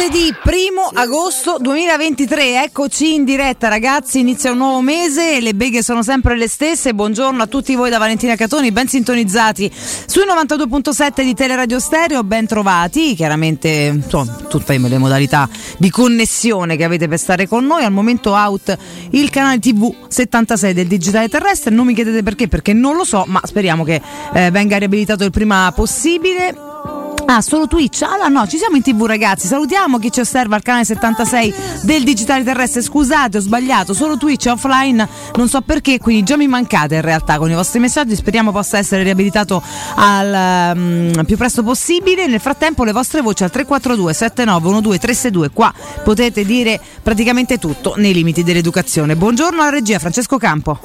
Venerdì 1 agosto 2023, eccoci in diretta ragazzi, inizia un nuovo mese le beghe sono sempre le stesse. Buongiorno a tutti voi da Valentina Catoni, ben sintonizzati sui 92.7 di Teleradio Stereo, ben trovati, chiaramente insomma, tutte le modalità di connessione che avete per stare con noi. Al momento out il canale TV 76 del Digitale Terrestre, non mi chiedete perché, perché non lo so, ma speriamo che eh, venga riabilitato il prima possibile. Ah, solo Twitch? Ah, no, ci siamo in tv ragazzi. Salutiamo chi ci osserva al canale 76 del Digitale Terrestre. Scusate, ho sbagliato. Solo Twitch è offline, non so perché, quindi già mi mancate in realtà con i vostri messaggi. Speriamo possa essere riabilitato al um, più presto possibile. Nel frattempo le vostre voci al 342 7912 362. Qua potete dire praticamente tutto nei limiti dell'educazione. Buongiorno alla regia, Francesco Campo.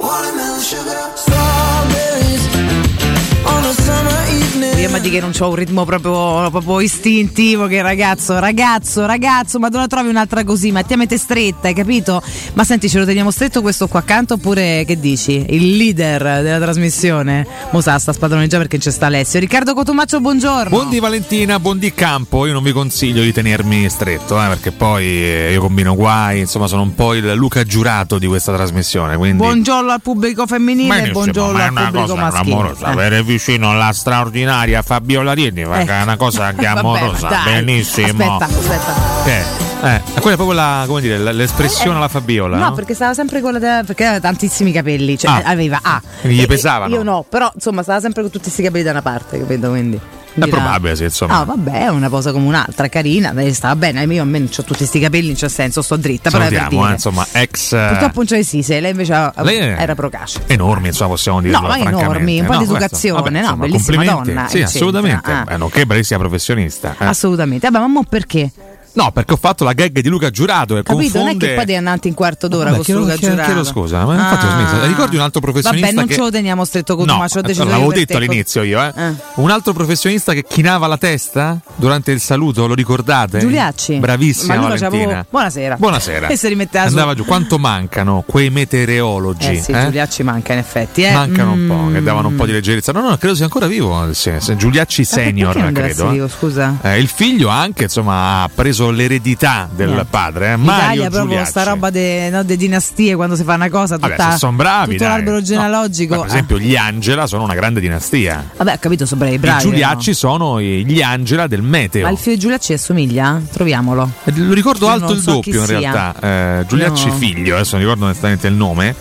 Mi dico che non ho un ritmo proprio, proprio, istintivo che ragazzo, ragazzo, ragazzo, ma dove trovi un'altra così? Mettiamete stretta, hai capito? Ma senti, ce lo teniamo stretto questo qua accanto oppure che dici? Il leader della trasmissione? Mosa sta spadroneggiando perché c'è sta Alessio. Riccardo Cotumaccio, buongiorno. Buondì Valentina, buondì Campo. Io non vi consiglio di tenermi stretto, eh, perché poi eh, io combino guai, insomma sono un po' il Luca giurato di questa trasmissione. Quindi... Buongiorno al pubblico femminile buongiorno al pubblico maschile. Eh. Avere vicino la straordinaria Fabiola Rieni, eh. è una cosa che amorosa, Vabbè, benissimo. Aspetta, aspetta. Eh. Eh, quella è proprio la, come dire, l'espressione eh, alla Fabiola. No, no, perché stava sempre con la. perché aveva tantissimi capelli. Cioè, ah. aveva A. Ah, Quindi gli pesavano. Io no, però insomma stava sempre con tutti questi capelli da una parte, capito? Quindi. È probabile, sì, insomma. No, vabbè, è una cosa come un'altra, carina, stava bene. Io almeno ho tutti questi capelli, in c'è senso, sto dritta. Salutiamo, però eh, insomma, ex. Purtroppo non c'è sì, se lei invece lei era procace. Enormi, insomma, possiamo dire. No, ma enormi, un po' no, di educazione, vabbè, no, insomma, bellissima donna. Sì, assolutamente. Ah. Eh, nonché bravissima professionista. Eh. Assolutamente. Vabbè, ma perché? No, perché ho fatto la gag di Luca Giurato. E Capito, confonde... non è che poi devi andare in quarto d'ora Vabbè, con chiedo, Luca Giurato. Chiedo scusa, ma ah. infatti ho smesso. Ah. Ricordi un altro professionista. Vabbè, non che... ce lo teniamo stretto con no, ma ci ho deciso L'avevo detto all'inizio io, eh. eh. Un altro professionista che chinava la testa durante il saluto, lo ricordate? Giuliacci. Bravissima. Ma Valentina. Buonasera. Buonasera. E si rimetteva Andava giù. Quanto mancano quei meteorologi? Eh sì, eh? Giuliacci manca in effetti. Eh? Mancano mm. un po', che davano un po' di leggerezza. No, no, credo sia ancora vivo. Giuliacci senior, credo. Vivo, scusa? Eh, il figlio anche, insomma, ha preso l'eredità del padre eh? Mario Italia proprio sta roba delle no, de dinastie quando si fa una cosa tutta, Vabbè, sono bravi, tutto dai. l'albero genealogico no. per esempio gli Angela sono una grande dinastia vabbè ho capito sono bravi, bravi i Giuliacci no? sono gli Angela del meteo ma il figlio di Giuliacci assomiglia? troviamolo eh, lo ricordo Io alto il so doppio in realtà eh, Giuliacci figlio adesso non ricordo onestamente il nome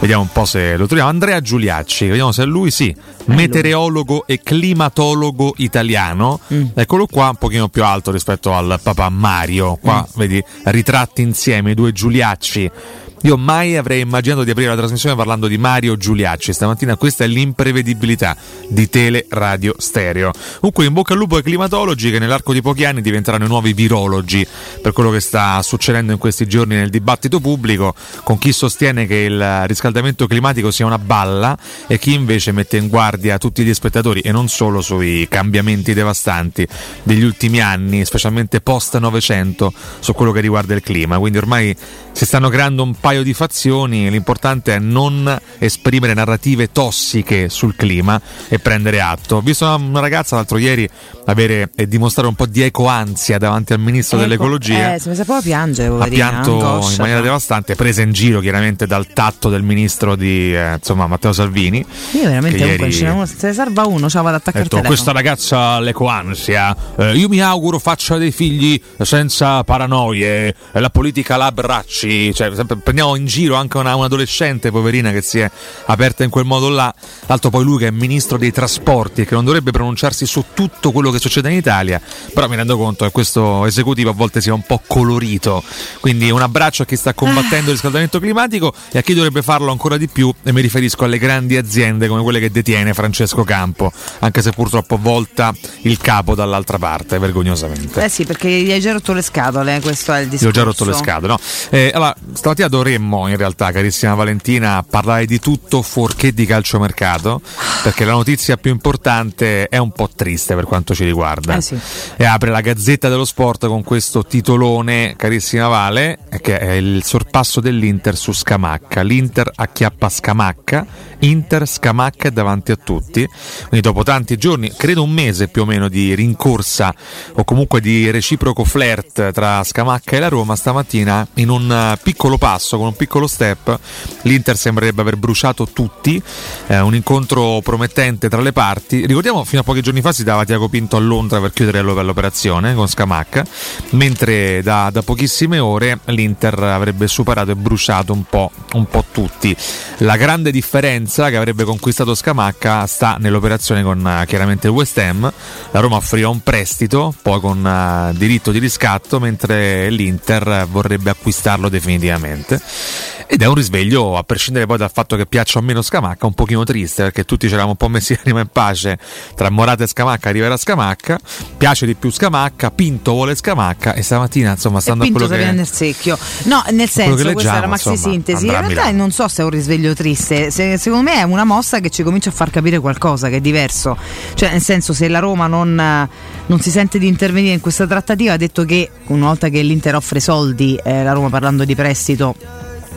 Vediamo un po' se lo troviamo. Andrea Giuliacci, vediamo se è lui, sì. Meteorologo e climatologo italiano. Mm. Eccolo qua, un pochino più alto rispetto al papà Mario. Qua, mm. vedi, ritratti insieme i due Giuliacci. Io mai avrei immaginato di aprire la trasmissione parlando di Mario Giuliacci. Stamattina questa è l'imprevedibilità di Tele Radio Stereo. Comunque in bocca al lupo ai climatologi che nell'arco di pochi anni diventeranno i nuovi virologi per quello che sta succedendo in questi giorni nel dibattito pubblico con chi sostiene che il riscaldamento climatico sia una balla e chi invece mette in guardia tutti gli spettatori e non solo sui cambiamenti devastanti degli ultimi anni, specialmente post 900 su quello che riguarda il clima. Quindi ormai si stanno creando un paio di fazioni, l'importante è non esprimere narrative tossiche sul clima e prendere atto. Ho visto una ragazza l'altro ieri avere e dimostrare un po' di ecoansia davanti al ministro ecco, dell'ecologia. Eh, se mi sa proprio piangere, ha pianto in maniera devastante, presa in giro chiaramente dal tatto del ministro di eh, insomma, Matteo Salvini. Io veramente comunque ieri... se ne salva uno, ciao vado ad attaccare detto, Questa ragazza ha l'ecoansia, eh, io mi auguro faccia dei figli senza paranoie, la politica la abbracci, cioè, prendiamo in giro anche una, un'adolescente poverina che si è aperta in quel modo là. L'altro poi lui che è ministro dei trasporti e che non dovrebbe pronunciarsi su tutto quello che succede in Italia, però mi rendo conto che questo esecutivo a volte sia un po' colorito. Quindi un abbraccio a chi sta combattendo il riscaldamento climatico e a chi dovrebbe farlo ancora di più e mi riferisco alle grandi aziende come quelle che detiene Francesco Campo, anche se purtroppo volta il capo dall'altra parte, vergognosamente. Eh sì, perché gli hai già rotto le scatole, questo è il discorso. Gli ho già rotto le scatole, no? Eh, allora, stamattina dovrei vorremmo in realtà, carissima Valentina, parlare di tutto fuorché di calciomercato, perché la notizia più importante è un po' triste per quanto ci riguarda. Eh sì. E apre la Gazzetta dello Sport con questo titolone, carissima Vale, che è il sorpasso dell'Inter su Scamacca. L'Inter acchiappa Scamacca, Inter Scamacca è davanti a tutti. Quindi dopo tanti giorni, credo un mese più o meno di rincorsa o comunque di reciproco flirt tra Scamacca e la Roma, stamattina in un piccolo passo, con un piccolo step, l'Inter sembrerebbe aver bruciato tutti, eh, un incontro promettente tra le parti. Ricordiamo fino a pochi giorni fa si dava Tiago Pinto a Londra per chiudere l'operazione con Scamacca, mentre da, da pochissime ore l'Inter avrebbe superato e bruciato un po', un po' tutti. La grande differenza che avrebbe conquistato Scamacca sta nell'operazione con uh, chiaramente il West Ham. La Roma offriva un prestito, poi con uh, diritto di riscatto, mentre l'Inter vorrebbe acquistarlo definitivamente. Ed è un risveglio, a prescindere poi dal fatto che piaccia o meno Scamacca, un pochino triste perché tutti ci eravamo un po' messi l'anima in pace tra Morata e Scamacca, arriverà Scamacca, piace di più Scamacca, Pinto vuole Scamacca e stamattina insomma stando a quello che nel secchio. No, nel senso, leggiamo, questa è la maxi insomma, sintesi. In realtà non so se è un risveglio triste, se, secondo me è una mossa che ci comincia a far capire qualcosa che è diverso. Cioè, nel senso, se la Roma non, non si sente di intervenire in questa trattativa, ha detto che una volta che l'Inter offre soldi, eh, la Roma parlando di prestito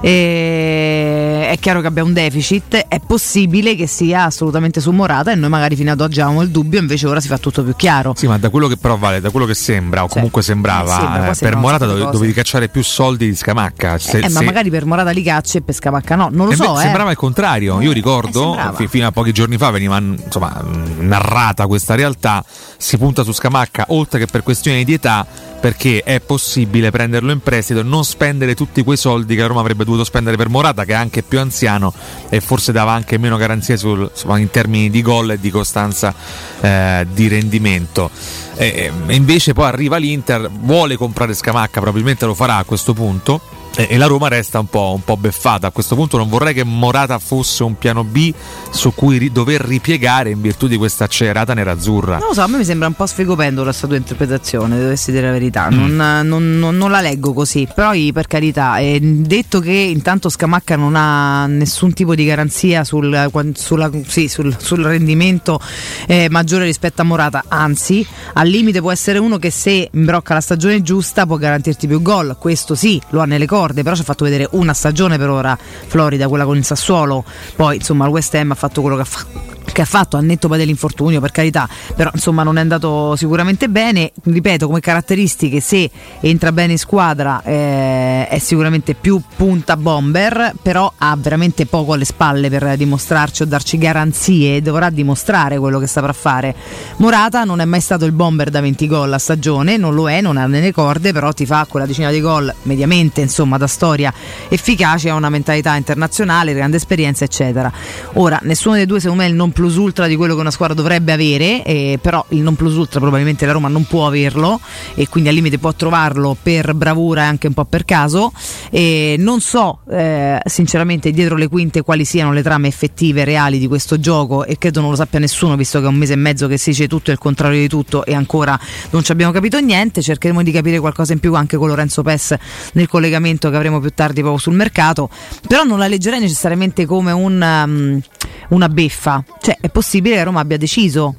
e è chiaro che abbia un deficit, è possibile che sia assolutamente su Morata e noi magari fino ad oggi avevamo il dubbio, invece ora si fa tutto più chiaro. Sì, ma da quello che però vale, da quello che sembra, o cioè, comunque sembrava, sembra, eh, per Morata dove, dovevi cacciare più soldi di Scamacca. Se, eh, se... ma magari per Morata li cacci e per Scamacca no, non lo eh so. Beh, sembrava il contrario, io ricordo, f- fino a pochi giorni fa veniva insomma, narrata questa realtà, si punta su Scamacca oltre che per questioni di età perché è possibile prenderlo in prestito e non spendere tutti quei soldi che Roma avrebbe dovuto spendere per Morata, che è anche più anziano e forse dava anche meno garanzie sul, in termini di gol e di costanza eh, di rendimento. E, e invece poi arriva l'Inter, vuole comprare Scamacca, probabilmente lo farà a questo punto e, la Roma resta un po', un po', beffata. A questo punto non vorrei che Morata fosse un piano B su cui ri- dover ripiegare in virtù di questa accelerata nerazzurra. Non lo so, a me mi sembra un po' sfigopendo questa tua interpretazione, dovessi dire la verità. Mm. Non, non, non, non, la leggo così. Però per carità, è detto che intanto Scamacca non ha nessun tipo di garanzia sul, sulla, sì, sul, sul rendimento eh, maggiore rispetto a Morata, anzi, al limite può essere uno che se imbrocca la stagione giusta può garantirti più gol. Questo sì, lo ha nelle corde corde, però ci ha fatto vedere una stagione per ora Florida, quella con il Sassuolo, poi insomma il West Ham ha fatto quello che ha fatto che ha fatto a netto dell'infortunio per carità però insomma non è andato sicuramente bene. Ripeto come caratteristiche se entra bene in squadra eh, è sicuramente più punta bomber però ha veramente poco alle spalle per dimostrarci o darci garanzie dovrà dimostrare quello che saprà fare. Morata non è mai stato il bomber da 20 gol a stagione non lo è non ha nelle corde però ti fa quella decina di gol mediamente insomma da storia efficace ha una mentalità internazionale grande esperienza eccetera ora nessuno dei due secondo me è il non plus ultra di quello che una squadra dovrebbe avere, eh, però il non plus ultra probabilmente la Roma non può averlo e quindi al limite può trovarlo per bravura e anche un po' per caso. E non so eh, sinceramente dietro le quinte quali siano le trame effettive reali di questo gioco e credo non lo sappia nessuno visto che è un mese e mezzo che si dice tutto e il contrario di tutto e ancora non ci abbiamo capito niente. Cercheremo di capire qualcosa in più anche con Lorenzo Pes nel collegamento che avremo più tardi proprio sul mercato, però non la leggerei necessariamente come un, um, una beffa. Cioè è possibile che Roma abbia deciso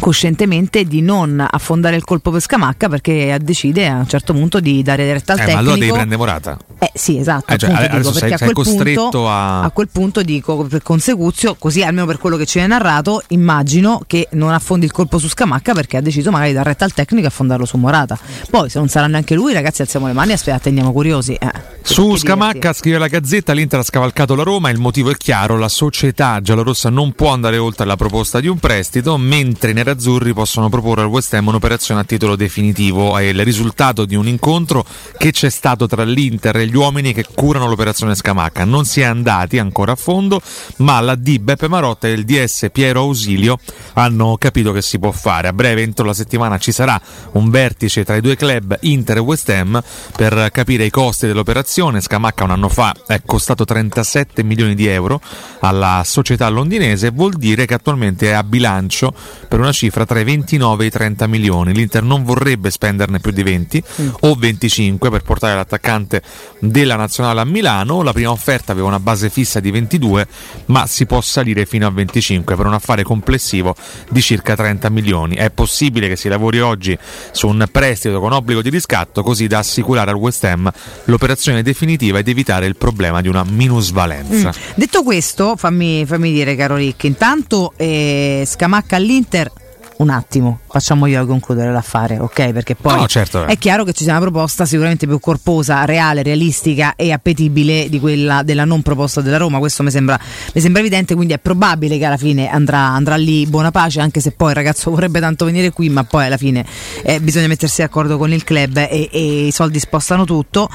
coscientemente di non affondare il colpo per Scamacca perché decide a un certo punto di dare retta al eh, tecnico. Ma allora devi prendere Morata. Eh sì, esatto. Eh, cioè, appunto, dico, sei, sei costretto punto, a... a... quel punto dico per consecuzio, così almeno per quello che ci è narrato, immagino che non affondi il colpo su Scamacca perché ha deciso magari di dare retta al tecnico e affondarlo su Morata. Poi se non sarà neanche lui, ragazzi, alziamo le mani e attendiamo curiosi. Eh, su Scamacca scrive la Gazzetta, l'Inter ha scavalcato la Roma, il motivo è chiaro, la società giallorossa non può andare oltre la proposta di un prestito, mentre i nerazzurri possono proporre al West Ham un'operazione a titolo definitivo. È il risultato di un incontro che c'è stato tra l'Inter e gli uomini che curano l'operazione Scamacca. Non si è andati ancora a fondo, ma la D Beppe Marotta e il DS Piero Ausilio hanno capito che si può fare. A breve, entro la settimana, ci sarà un vertice tra i due club Inter e West Ham per capire i costi dell'operazione l'operazione. Scamacca un anno fa è costato 37 milioni di euro alla società londinese, vuol dire che attualmente è a bilancio per una cifra tra i 29 e i 30 milioni. L'Inter non vorrebbe spenderne più di 20 mm. o 25 per portare l'attaccante della nazionale a Milano. La prima offerta aveva una base fissa di 22, ma si può salire fino a 25 per un affare complessivo di circa 30 milioni. È possibile che si lavori oggi su un prestito con obbligo di riscatto così da assicurare al West Ham l'operazione definitiva ed evitare il problema di una minusvalenza. Mm. Detto questo, fammi, fammi, dire, caro Rick, intanto eh, Scamacca all'Inter un attimo, facciamo io a concludere l'affare, ok? Perché poi no, certo, è chiaro che ci sia una proposta sicuramente più corposa, reale, realistica e appetibile di quella della non proposta della Roma. Questo mi sembra, mi sembra evidente, quindi è probabile che alla fine andrà, andrà, lì buona pace, anche se poi il ragazzo vorrebbe tanto venire qui, ma poi alla fine eh, bisogna mettersi d'accordo con il club e, e i soldi spostano tutto.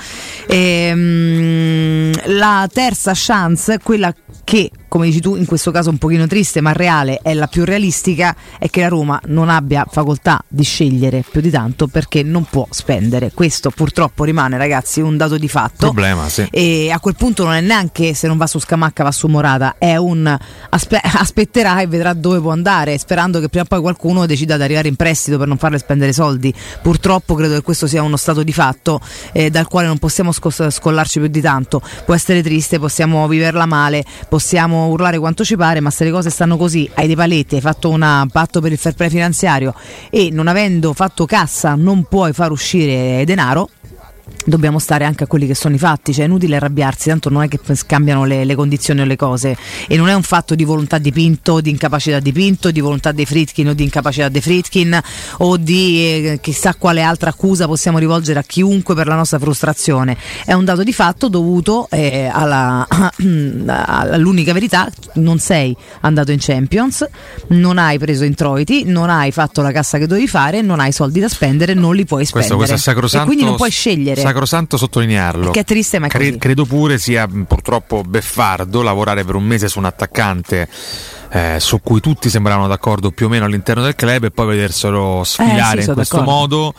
E, ehm, mh, la terza chance, quella che come dici tu in questo caso un pochino triste ma reale è la più realistica è che la Roma non abbia facoltà di scegliere più di tanto perché non può spendere. Questo purtroppo rimane ragazzi un dato di fatto. Problema sì. E a quel punto non è neanche se non va su Scamacca va su Morata. È un aspe- aspetterà e vedrà dove può andare sperando che prima o poi qualcuno decida di arrivare in prestito per non farle spendere soldi. Purtroppo credo che questo sia uno stato di fatto eh, dal quale non possiamo scos- scollarci più di tanto. Può essere triste possiamo viverla male possiamo urlare quanto ci pare, ma se le cose stanno così, hai dei paletti, hai fatto un patto per il fair play finanziario e non avendo fatto cassa non puoi far uscire denaro, dobbiamo stare anche a quelli che sono i fatti, cioè è inutile arrabbiarsi, tanto non è che cambiano le, le, condizioni o le cose. E non è un fatto di volontà di Pinto, di incapacità di Pinto, di volontà dei Fritkin o di incapacità dei Fritkin o di eh, chissà quale altra accusa possiamo rivolgere a chiunque per la nostra frustrazione, è un dato di fatto dovuto eh, alla, all'unica verità, non sei andato in Champions, non hai preso introiti, non hai fatto la cassa che dovevi fare, non hai soldi da spendere, non li puoi spendere questo, questo e quindi non puoi scegliere sacrosanto sottolinearlo. Che è triste, ma Cre- credo pure sia purtroppo beffardo lavorare per un mese su un attaccante. Eh, su cui tutti sembravano d'accordo più o meno all'interno del club e poi vederselo sfilare eh, sì, in questo d'accordo. modo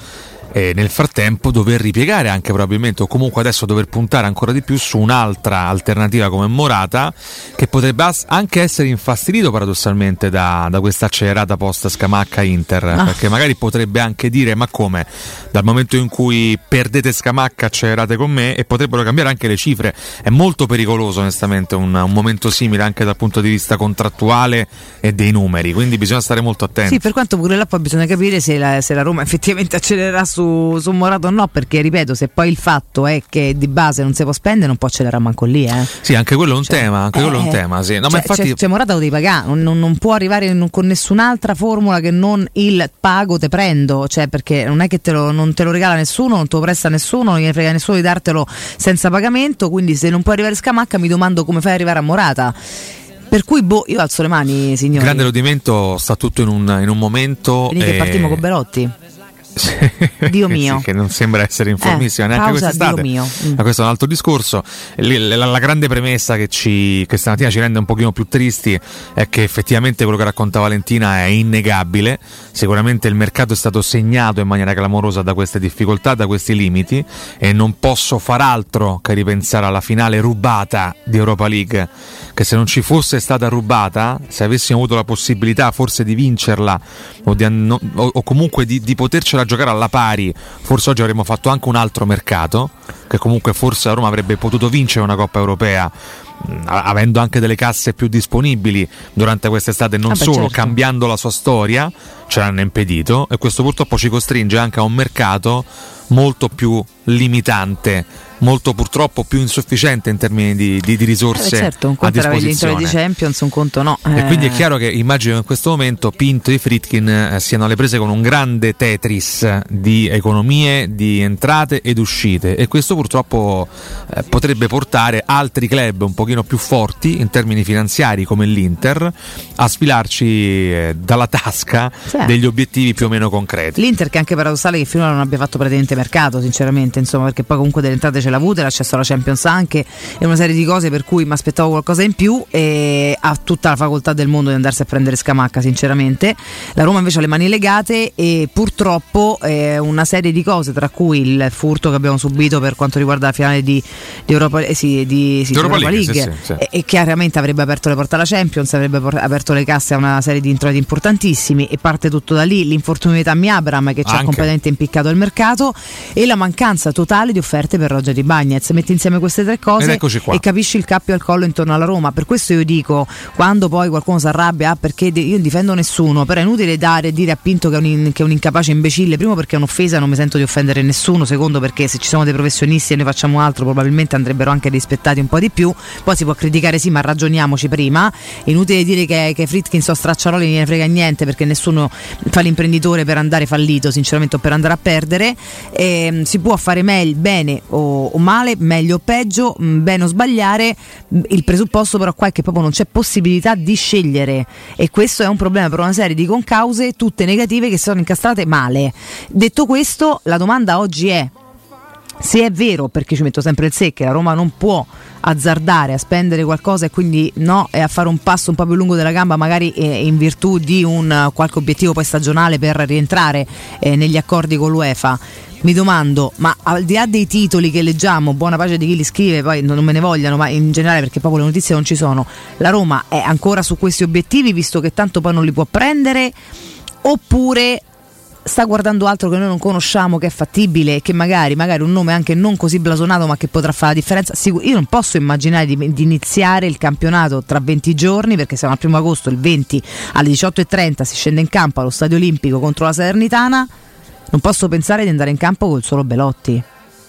e nel frattempo dover ripiegare anche probabilmente o comunque adesso dover puntare ancora di più su un'altra alternativa come Morata che potrebbe anche essere infastidito paradossalmente da, da questa accelerata post Scamacca Inter ah. perché magari potrebbe anche dire ma come? Dal momento in cui perdete Scamacca accelerate con me e potrebbero cambiare anche le cifre. È molto pericoloso onestamente un, un momento simile anche dal punto di vista contrattuale e dei numeri quindi bisogna stare molto attenti. Sì per quanto pure là poi bisogna capire se la, se la Roma effettivamente accelererà su su, Morato no, perché ripeto, se poi il fatto è che di base non si può spendere, non può accelerare manco lì. Eh. Sì, anche quello è un cioè, tema, anche eh, quello è un eh, tema, sì. no, cioè, infatti... cioè, cioè Morato lo devi pagare, non, non, non può arrivare in, con nessun'altra formula che non il pago te prendo, cioè perché non è che te lo, non te lo regala nessuno, non te lo presta nessuno, non gli frega nessuno di dartelo senza pagamento, quindi se non puoi arrivare a Scamacca mi domando come fai ad arrivare a Morata. Per cui, boh, io alzo le mani, signori. Grande rodimento, sta tutto in un, in un momento. Quindi e... che partimmo con Belotti. Dio mio. sì, che non sembra essere informissima eh, neanche quest'estate. Dio mio. Ma questo è un altro discorso. La, la, la grande premessa che, ci, che stamattina ci rende un pochino più tristi è che effettivamente quello che racconta Valentina è innegabile. Sicuramente il mercato è stato segnato in maniera clamorosa da queste difficoltà, da questi limiti e non posso far altro che ripensare alla finale rubata di Europa League, che se non ci fosse stata rubata, se avessimo avuto la possibilità forse di vincerla o, di, o, o comunque di, di potercela giocare alla pari, forse oggi avremmo fatto anche un altro mercato, che comunque forse la Roma avrebbe potuto vincere una Coppa Europea avendo anche delle casse più disponibili durante quest'estate, non ah solo certo. cambiando la sua storia, ce l'hanno impedito e questo purtroppo ci costringe anche a un mercato molto più limitante molto purtroppo più insufficiente in termini di, di, di risorse eh certo, un conto a disposizione. di Champions, un conto no. Eh. E quindi è chiaro che immagino che in questo momento Pinto e Fritkin eh, siano alle prese con un grande Tetris di economie, di entrate ed uscite e questo purtroppo eh, potrebbe portare altri club un pochino più forti in termini finanziari come l'Inter a sfilarci eh, dalla tasca sì. degli obiettivi più o meno concreti. L'Inter che è anche paradossale che finora non abbia fatto praticamente mercato sinceramente, insomma, perché poi comunque delle entrate ce l'ha avuta, l'accesso alla Champions anche e una serie di cose per cui mi aspettavo qualcosa in più e ha tutta la facoltà del mondo di andarsi a prendere Scamacca sinceramente. La Roma invece ha le mani legate e purtroppo eh, una serie di cose tra cui il furto che abbiamo subito per quanto riguarda la finale di, di Europa, eh, sì, di, sì, Europa, Europa League, League. sì, e, e, chiaramente avrebbe aperto le porte alla Champions, avrebbe aperto le casse a una serie di introiti importantissimi e parte tutto da lì. L'infortunio di Tammy Abram che ci ha completamente impiccato il mercato e la mancanza totale di offerte per Roger di Bagnez. Metti insieme queste tre cose e capisci il cappio al collo intorno alla Roma. Per questo io dico, quando poi qualcuno si arrabbia, ah, perché io non difendo nessuno, però è inutile dare dire a Pinto che è, un, che è un incapace imbecille, primo perché è un'offesa, non mi sento di offendere nessuno, secondo perché se ci sono dei professionisti e noi facciamo altro probabilmente andrebbero anche rispettati un po' di più, poi si può criticare sì, ma ragioniamoci prima, è inutile dire che, che Fritkin so stracciaroli gliene frega niente perché nessuno fa l'imprenditore per andare fallito, sinceramente o per andare a perdere, e, ehm, si può fare meglio, bene o, o male, meglio o peggio, mm, bene o sbagliare, il presupposto però qua è che proprio non c'è possibilità di scegliere e questo è un problema per una serie di concause tutte negative che sono incastrate male. Detto questo, la domanda oggi è se è vero, perché ci metto sempre il se, che la Roma non può azzardare a spendere qualcosa e quindi no, e a fare un passo un po' più lungo della gamba, magari eh, in virtù di un qualche obiettivo poi stagionale per rientrare eh, negli accordi con l'UEFA. Mi domando, ma al di là dei titoli che leggiamo, buona pace di chi li scrive, poi non me ne vogliano, ma in generale perché proprio le notizie non ci sono, la Roma è ancora su questi obiettivi visto che tanto poi non li può prendere? Oppure sta guardando altro che noi non conosciamo, che è fattibile che magari, magari un nome anche non così blasonato ma che potrà fare la differenza. Io non posso immaginare di, di iniziare il campionato tra 20 giorni perché siamo al primo agosto, il 20 alle 18.30 si scende in campo allo Stadio Olimpico contro la Salernitana. Non posso pensare di andare in campo col solo Belotti.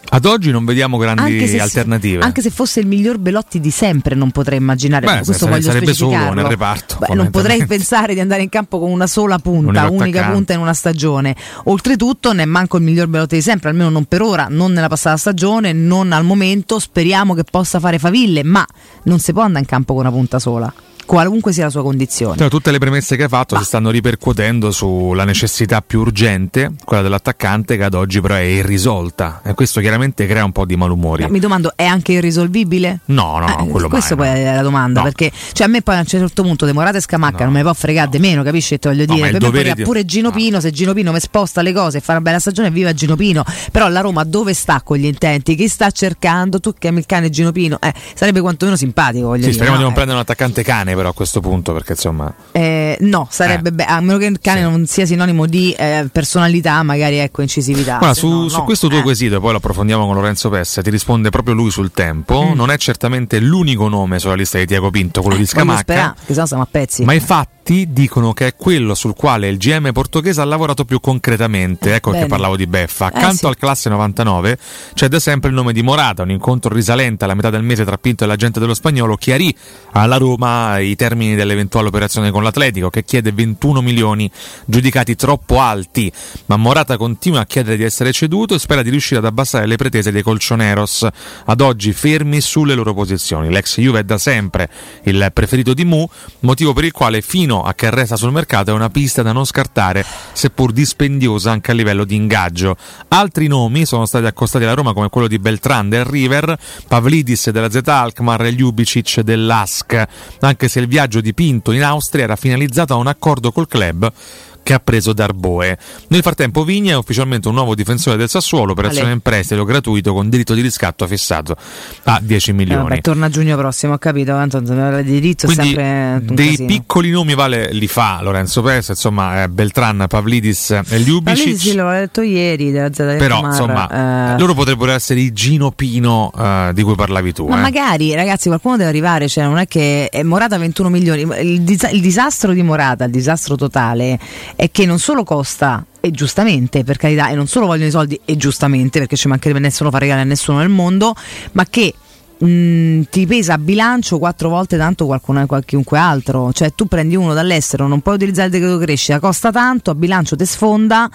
Ad oggi non vediamo grandi anche alternative. Anche se fosse il miglior Belotti di sempre, non potrei immaginare. Beh, questo sare, sarebbe solo nel reparto. Beh, non potrei pensare di andare in campo con una sola punta, unica punta in una stagione. Oltretutto, ne manco il miglior Belotti di sempre, almeno non per ora, non nella passata stagione, non al momento. Speriamo che possa fare faville, ma non si può andare in campo con una punta sola qualunque sia la sua condizione. Cioè, tutte le premesse che hai fatto Ma. si stanno ripercuotendo sulla necessità più urgente, quella dell'attaccante, che ad oggi però è irrisolta. E questo chiaramente crea un po' di malumori. Mi domando, è anche irrisolvibile? No, no, eh, quello Questo mai, poi no. è la domanda, no. perché cioè, a me poi a un certo punto Demorate e Scamacca no. non me può fregare di meno, capisci? Te voglio dire, per me di... pure Gino Pino, se Gino Pino mi sposta le cose e fa una bella stagione, viva Gino Pino. Però la Roma dove sta con gli intenti? Chi sta cercando? Tu che ami il cane Gino Pino? Eh, sarebbe quantomeno simpatico, voglio sì, dire. Speriamo di non prendere un attaccante cane però a questo punto, perché insomma... Eh, no, sarebbe eh. Be- a meno che il cane sì. non sia sinonimo di eh, personalità, magari ecco incisività. Guarda, su, no, su no. questo tuo eh. quesito, poi lo approfondiamo con Lorenzo Pessa, ti risponde proprio lui sul tempo. Mm. Non è certamente l'unico nome sulla lista di Tiago Pinto, quello di eh, Scamacca. Spera, che se no siamo a pezzi. Ma i fatti dicono che è quello sul quale il GM portoghese ha lavorato più concretamente. Ecco Bene. che parlavo di Beffa. Eh, Accanto sì. al classe 99 c'è da sempre il nome di Morata, un incontro risalente alla metà del mese tra Pinto e l'agente dello spagnolo, chiarì alla Roma i termini dell'eventuale operazione con l'Atletico che chiede 21 milioni giudicati troppo alti, ma Morata continua a chiedere di essere ceduto e spera di riuscire ad abbassare le pretese dei Colchoneros, ad oggi fermi sulle loro posizioni. L'ex Juve è da sempre il preferito di Mu, motivo per il quale fino a che resta sul mercato è una pista da non scartare, seppur dispendiosa anche a livello di ingaggio. Altri nomi sono stati accostati alla Roma come quello di Beltran del River, Pavlidis della Z Alkmaar e Ljubicic dell'Ask, anche se il viaggio di Pinto in Austria era finalizzato a un accordo col club che ha preso Darboe. Nel frattempo Vigna è ufficialmente un nuovo difensore del Sassuolo, operazione in prestito gratuito con diritto di riscatto fissato a 10 milioni. Eh, vabbè, torna a giugno prossimo, ho capito, tanto il diritto Quindi, sempre dei casino. piccoli nomi vale li fa Lorenzo Perez, insomma eh, Beltran, Pavlidis e Ljubicic. Pavlidis sì, l'ho detto ieri della Zeta Però insomma, eh... loro potrebbero essere i Gino Pino eh, di cui parlavi tu. Ma eh. magari, ragazzi, qualcuno deve arrivare, cioè non è che è Morata 21 milioni, il, dis- il disastro di Morata, il disastro totale è che non solo costa e giustamente per carità e non solo vogliono i soldi e giustamente perché ci mancherebbe nessuno fa regali a nessuno nel mondo ma che mh, ti pesa a bilancio quattro volte tanto qualcun, qualunque altro. Cioè tu prendi uno dall'estero non puoi utilizzare il decreto crescita costa tanto a bilancio ti sfonda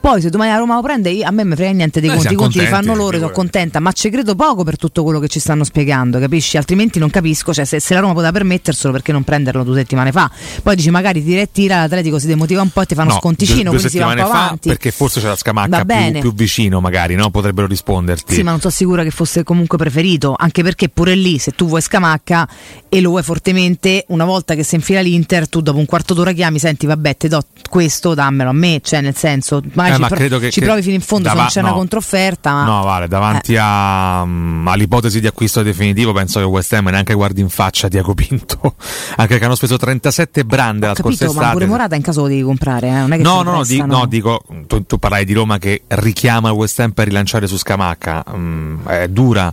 Poi se domani la Roma lo prende, io, a me mi frega niente dei Eh, conti, i conti li fanno loro, sono contenta, ma ci credo poco per tutto quello che ci stanno spiegando, capisci? Altrimenti non capisco, cioè se, se la Roma poteva permetterselo perché non prenderlo due settimane fa. Poi dici magari ti retira, l'Atletico si demotiva un po' e ti fanno No, sconticino, due, due quindi si va un po' avanti. perché forse c'è la scamacca più, più vicino magari, no? Potrebbero risponderti. Sì, ma non sono sicura che fosse comunque preferito, anche perché pure lì, se tu vuoi Scamacca e lo vuoi fortemente, una volta che si infila l'Inter, tu dopo un quarto d'ora chiami, senti, vabbè, te do questo, dammelo a me, cioè nel senso, magari Eh, ci, ma pro- che- ci che provi fino in fondo, se dava- non c'è una no. controfferta, ma... No, vale, davanti Eh. a, mm, all'ipotesi di acquisto definitivo penso che West Ham neanche guardi in faccia Diago Pinto, anche perché hanno speso 37 brand la scorsa Capito, ma estate. pure Morata in caso lo devi comprare, eh, non è che No, no, no, di- no, dico, tu, tu parlai di Roma che richiama il West Ham per rilanciare su Scamacca, mm, è dura.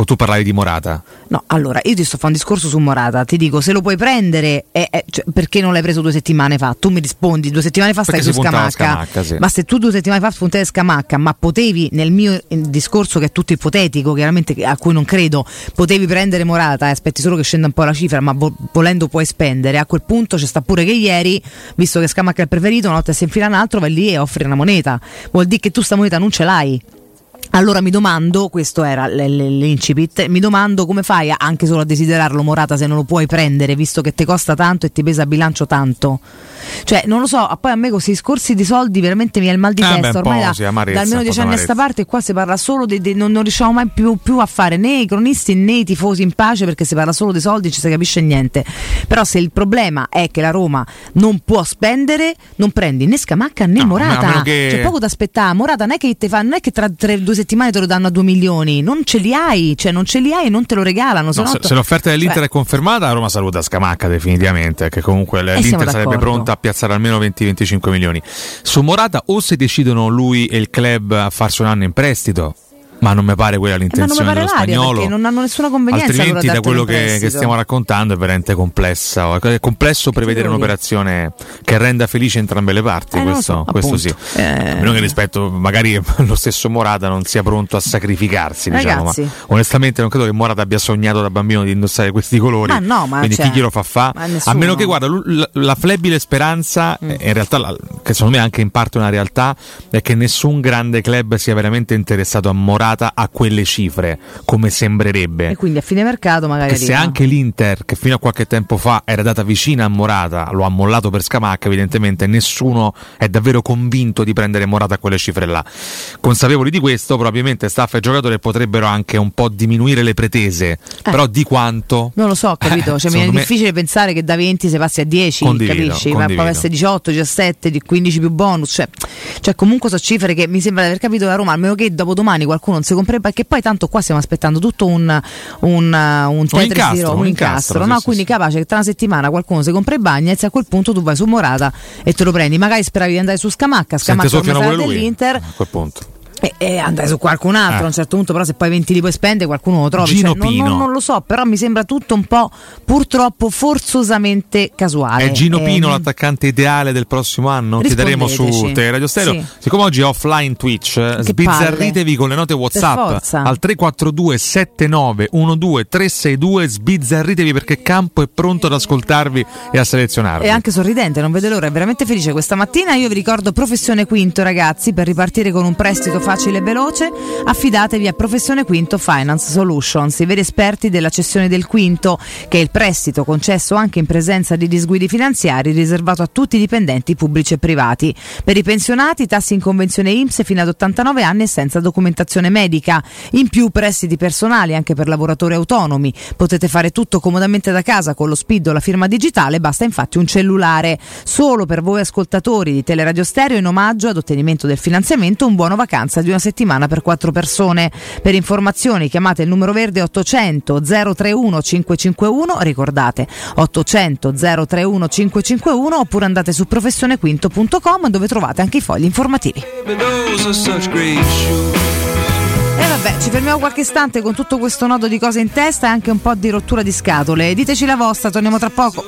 O tu parlavi di Morata? No, allora io ti sto facendo un discorso su Morata. Ti dico, se lo puoi prendere, è- è- cioè, perché non l'hai preso due settimane fa? Tu mi rispondi, due settimane fa Perché stai su Scamacca. Scamacca, sì. Ma se tu due settimane fa puntavi a Scamacca, ma potevi, nel mio eh, discorso che è tutto ipotetico, chiaramente a cui non credo, potevi prendere Morata e aspetti solo che scenda un po' la cifra, ma vo- volendo puoi spendere. A quel punto c'è sta pure che ieri, visto che Scamacca è il preferito, una notte si infila un altro, vai lì e offri una moneta. Vuol dire che tu sta moneta non ce l'hai. Allora mi domando, questo era l'incipit, mi domando come fai anche solo a desiderarlo Morata se non lo puoi prendere visto che ti costa tanto e ti pesa a bilancio tanto. Cioè, non lo so, poi a me questi discorsi di soldi veramente mi è il mal di Eh, beh, testa, po' ormai da, sì, amarezza, da almeno dieci anni a sta parte qua si parla solo di, di- non, non riusciamo mai più, più a fare né i cronisti né i tifosi in pace perché si parla solo dei soldi, ci si capisce niente. Però se il problema è che la Roma non può spendere, non prendi né Scamacca né No, Morata. che- C'è poco da aspettare. Morata non è che, te fa, non è che tra tre, due settimane te lo danno a 2 milioni, non ce li hai, cioè non ce li hai e non te lo regalano. No, se, se l'offerta dell'Inter cioè, è confermata, Roma saluta Scamacca definitivamente, che comunque l'Inter sarebbe pronta a piazzare almeno 20-25 milioni. Su Morata o se decidono lui e il club a farsi un anno in prestito, ma non mi pare quella eh, l'intenzione dello spagnolo. non hanno nessuna convenienza. Altrimenti, da quello che, che stiamo raccontando, è veramente complessa. È complesso prevedere un'operazione che renda felice entrambe le parti. Eh, questo, so, questo sì. Eh. A meno che rispetto, magari lo stesso Morata non sia pronto a sacrificarsi. Diciamo, onestamente, non credo che Morata abbia sognato da bambino di indossare questi colori. Ma no, ma quindi cioè, chi glielo fa fa? A. Mm. meno che, guarda, la, la flebile speranza, eh, in realtà, la- che secondo me è anche in parte una realtà, è che nessun grande club sia veramente interessato a Morata a quelle cifre, come sembrerebbe. E quindi a fine mercato magari Che se anche l'Inter, che fino a qualche tempo fa era data vicina a Morata, lo ha mollato per Scamacca, evidentemente nessuno è davvero convinto di prendere Morata a quelle cifre là. Consapevoli di questo, probabilmente staff e giocatori potrebbero anche un po' diminuire le pretese, però di quanto? Non lo so, capito? Eh, Cioè, mi è secondo me- difficile pensare che da 20 si passi a 10, Condivido, capisci? Ma condivido. può essere 18, 17, di 15 più bonus. Cioè, cioè, comunque sono cifre che mi sembra di aver capito da Roma, almeno che dopo domani qualcuno non si perché poi tanto qua stiamo aspettando tutto un, un, uh, un Tetris incastro, di Roma, un incastro, no? sì, Quindi sì. capace che tra una settimana qualcuno si compra i Bagnets e a quel punto tu vai su Morata e te lo prendi. Magari speravi di andare su Scamacca, Scamacca lui dell'Inter. a quel punto. E, e andare su qualcun altro Eh. a un certo punto, però se poi 20 li puoi spendere qualcuno lo trovi. Gino Cioè, non, Pino. non- non lo so, però mi sembra tutto un po' purtroppo forzosamente casuale. È Gino Eh, Pino l'attaccante ideale del prossimo anno? Chiederemo su Rispondeteci. Te Radio Stereo. Sì. Siccome oggi è offline Twitch, eh, Che sbizzarritevi con le note WhatsApp al 342 79 12 362. Sbizzarritevi perché Campo è pronto ad ascoltarvi e a selezionarvi. È anche sorridente, non vede l'ora, è veramente felice questa mattina. Io vi ricordo Professione Quinto, ragazzi, per ripartire con un prestito facile e veloce, affidatevi a Professione Quinto Finance Solutions, i veri esperti della cessione del quinto, che è il prestito concesso anche in presenza di disguidi finanziari riservato a tutti i dipendenti pubblici e privati. Per i pensionati, tassi in convenzione IMSS fino ad 89 anni e senza documentazione medica. In più prestiti personali anche per lavoratori autonomi. Potete fare tutto comodamente da casa con lo SPID o la firma digitale, basta infatti un cellulare. Solo per voi ascoltatori di Teleradio Stereo in omaggio ad ottenimento del finanziamento un buono vacanza di una settimana per quattro persone. Per informazioni chiamate il numero verde 800 031 551, ricordate 800 031 551 oppure andate su professionequinto.com dove trovate anche i fogli informativi. E vabbè, ci fermiamo qualche istante con tutto questo nodo di cose in testa e anche un po' di rottura di scatole. Diteci la vostra, torniamo tra poco.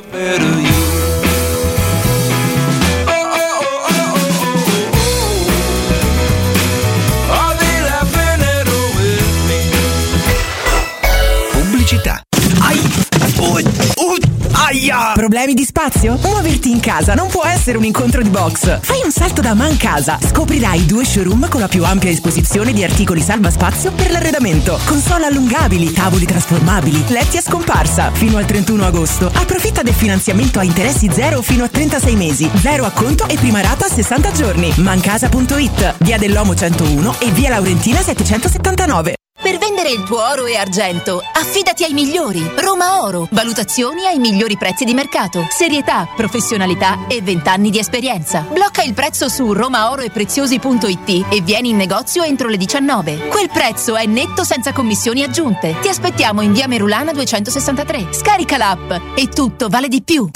Aia! Problemi di spazio? Muoverti in casa non può essere un incontro di box. Fai un salto da Man Casa. Scoprirai due showroom con la più ampia esposizione di articoli salva spazio per l'arredamento. Console allungabili, tavoli trasformabili, letti a scomparsa. Fino al 31 agosto. Approfitta del finanziamento a interessi zero fino a 36 mesi. Zero acconto e prima rata a 60 giorni. Mancasa.it. Via dell'Omo 101 e via Laurentina 779. Per vendere il tuo oro e argento, affidati ai migliori. Roma Oro. Valutazioni ai migliori prezzi di mercato. Serietà, professionalità e 20 anni di esperienza. Blocca il prezzo su romaoroepreziosi.it e vieni in negozio entro le 19. Quel prezzo è netto senza commissioni aggiunte. Ti aspettiamo in via Merulana 263. Scarica l'app e tutto vale di più.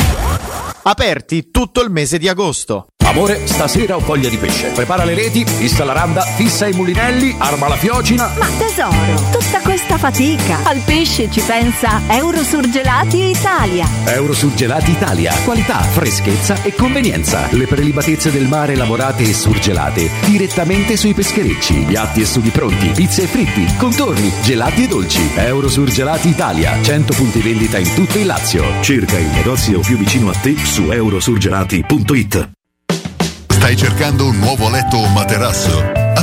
Aperti tutto il mese di agosto. Amore, stasera ho voglia di pesce. Prepara le reti, fissa la randa, fissa i mulinelli, arma la fiocina. Ma tesoro, tutta questa fatica. Al pesce ci pensa Eurosurgelati Italia. Eurosurgelati Italia. Qualità, freschezza e convenienza. Le prelibatezze del mare lavorate e surgelate direttamente sui pescherecci. Piatti e sughi pronti, pizze e fritti, contorni, gelati e dolci. Eurosurgelati Italia. 100 punti vendita in tutto il Lazio. Cerca il negozio più vicino a te su eurosurgelati.it. Stai cercando un nuovo letto o materasso?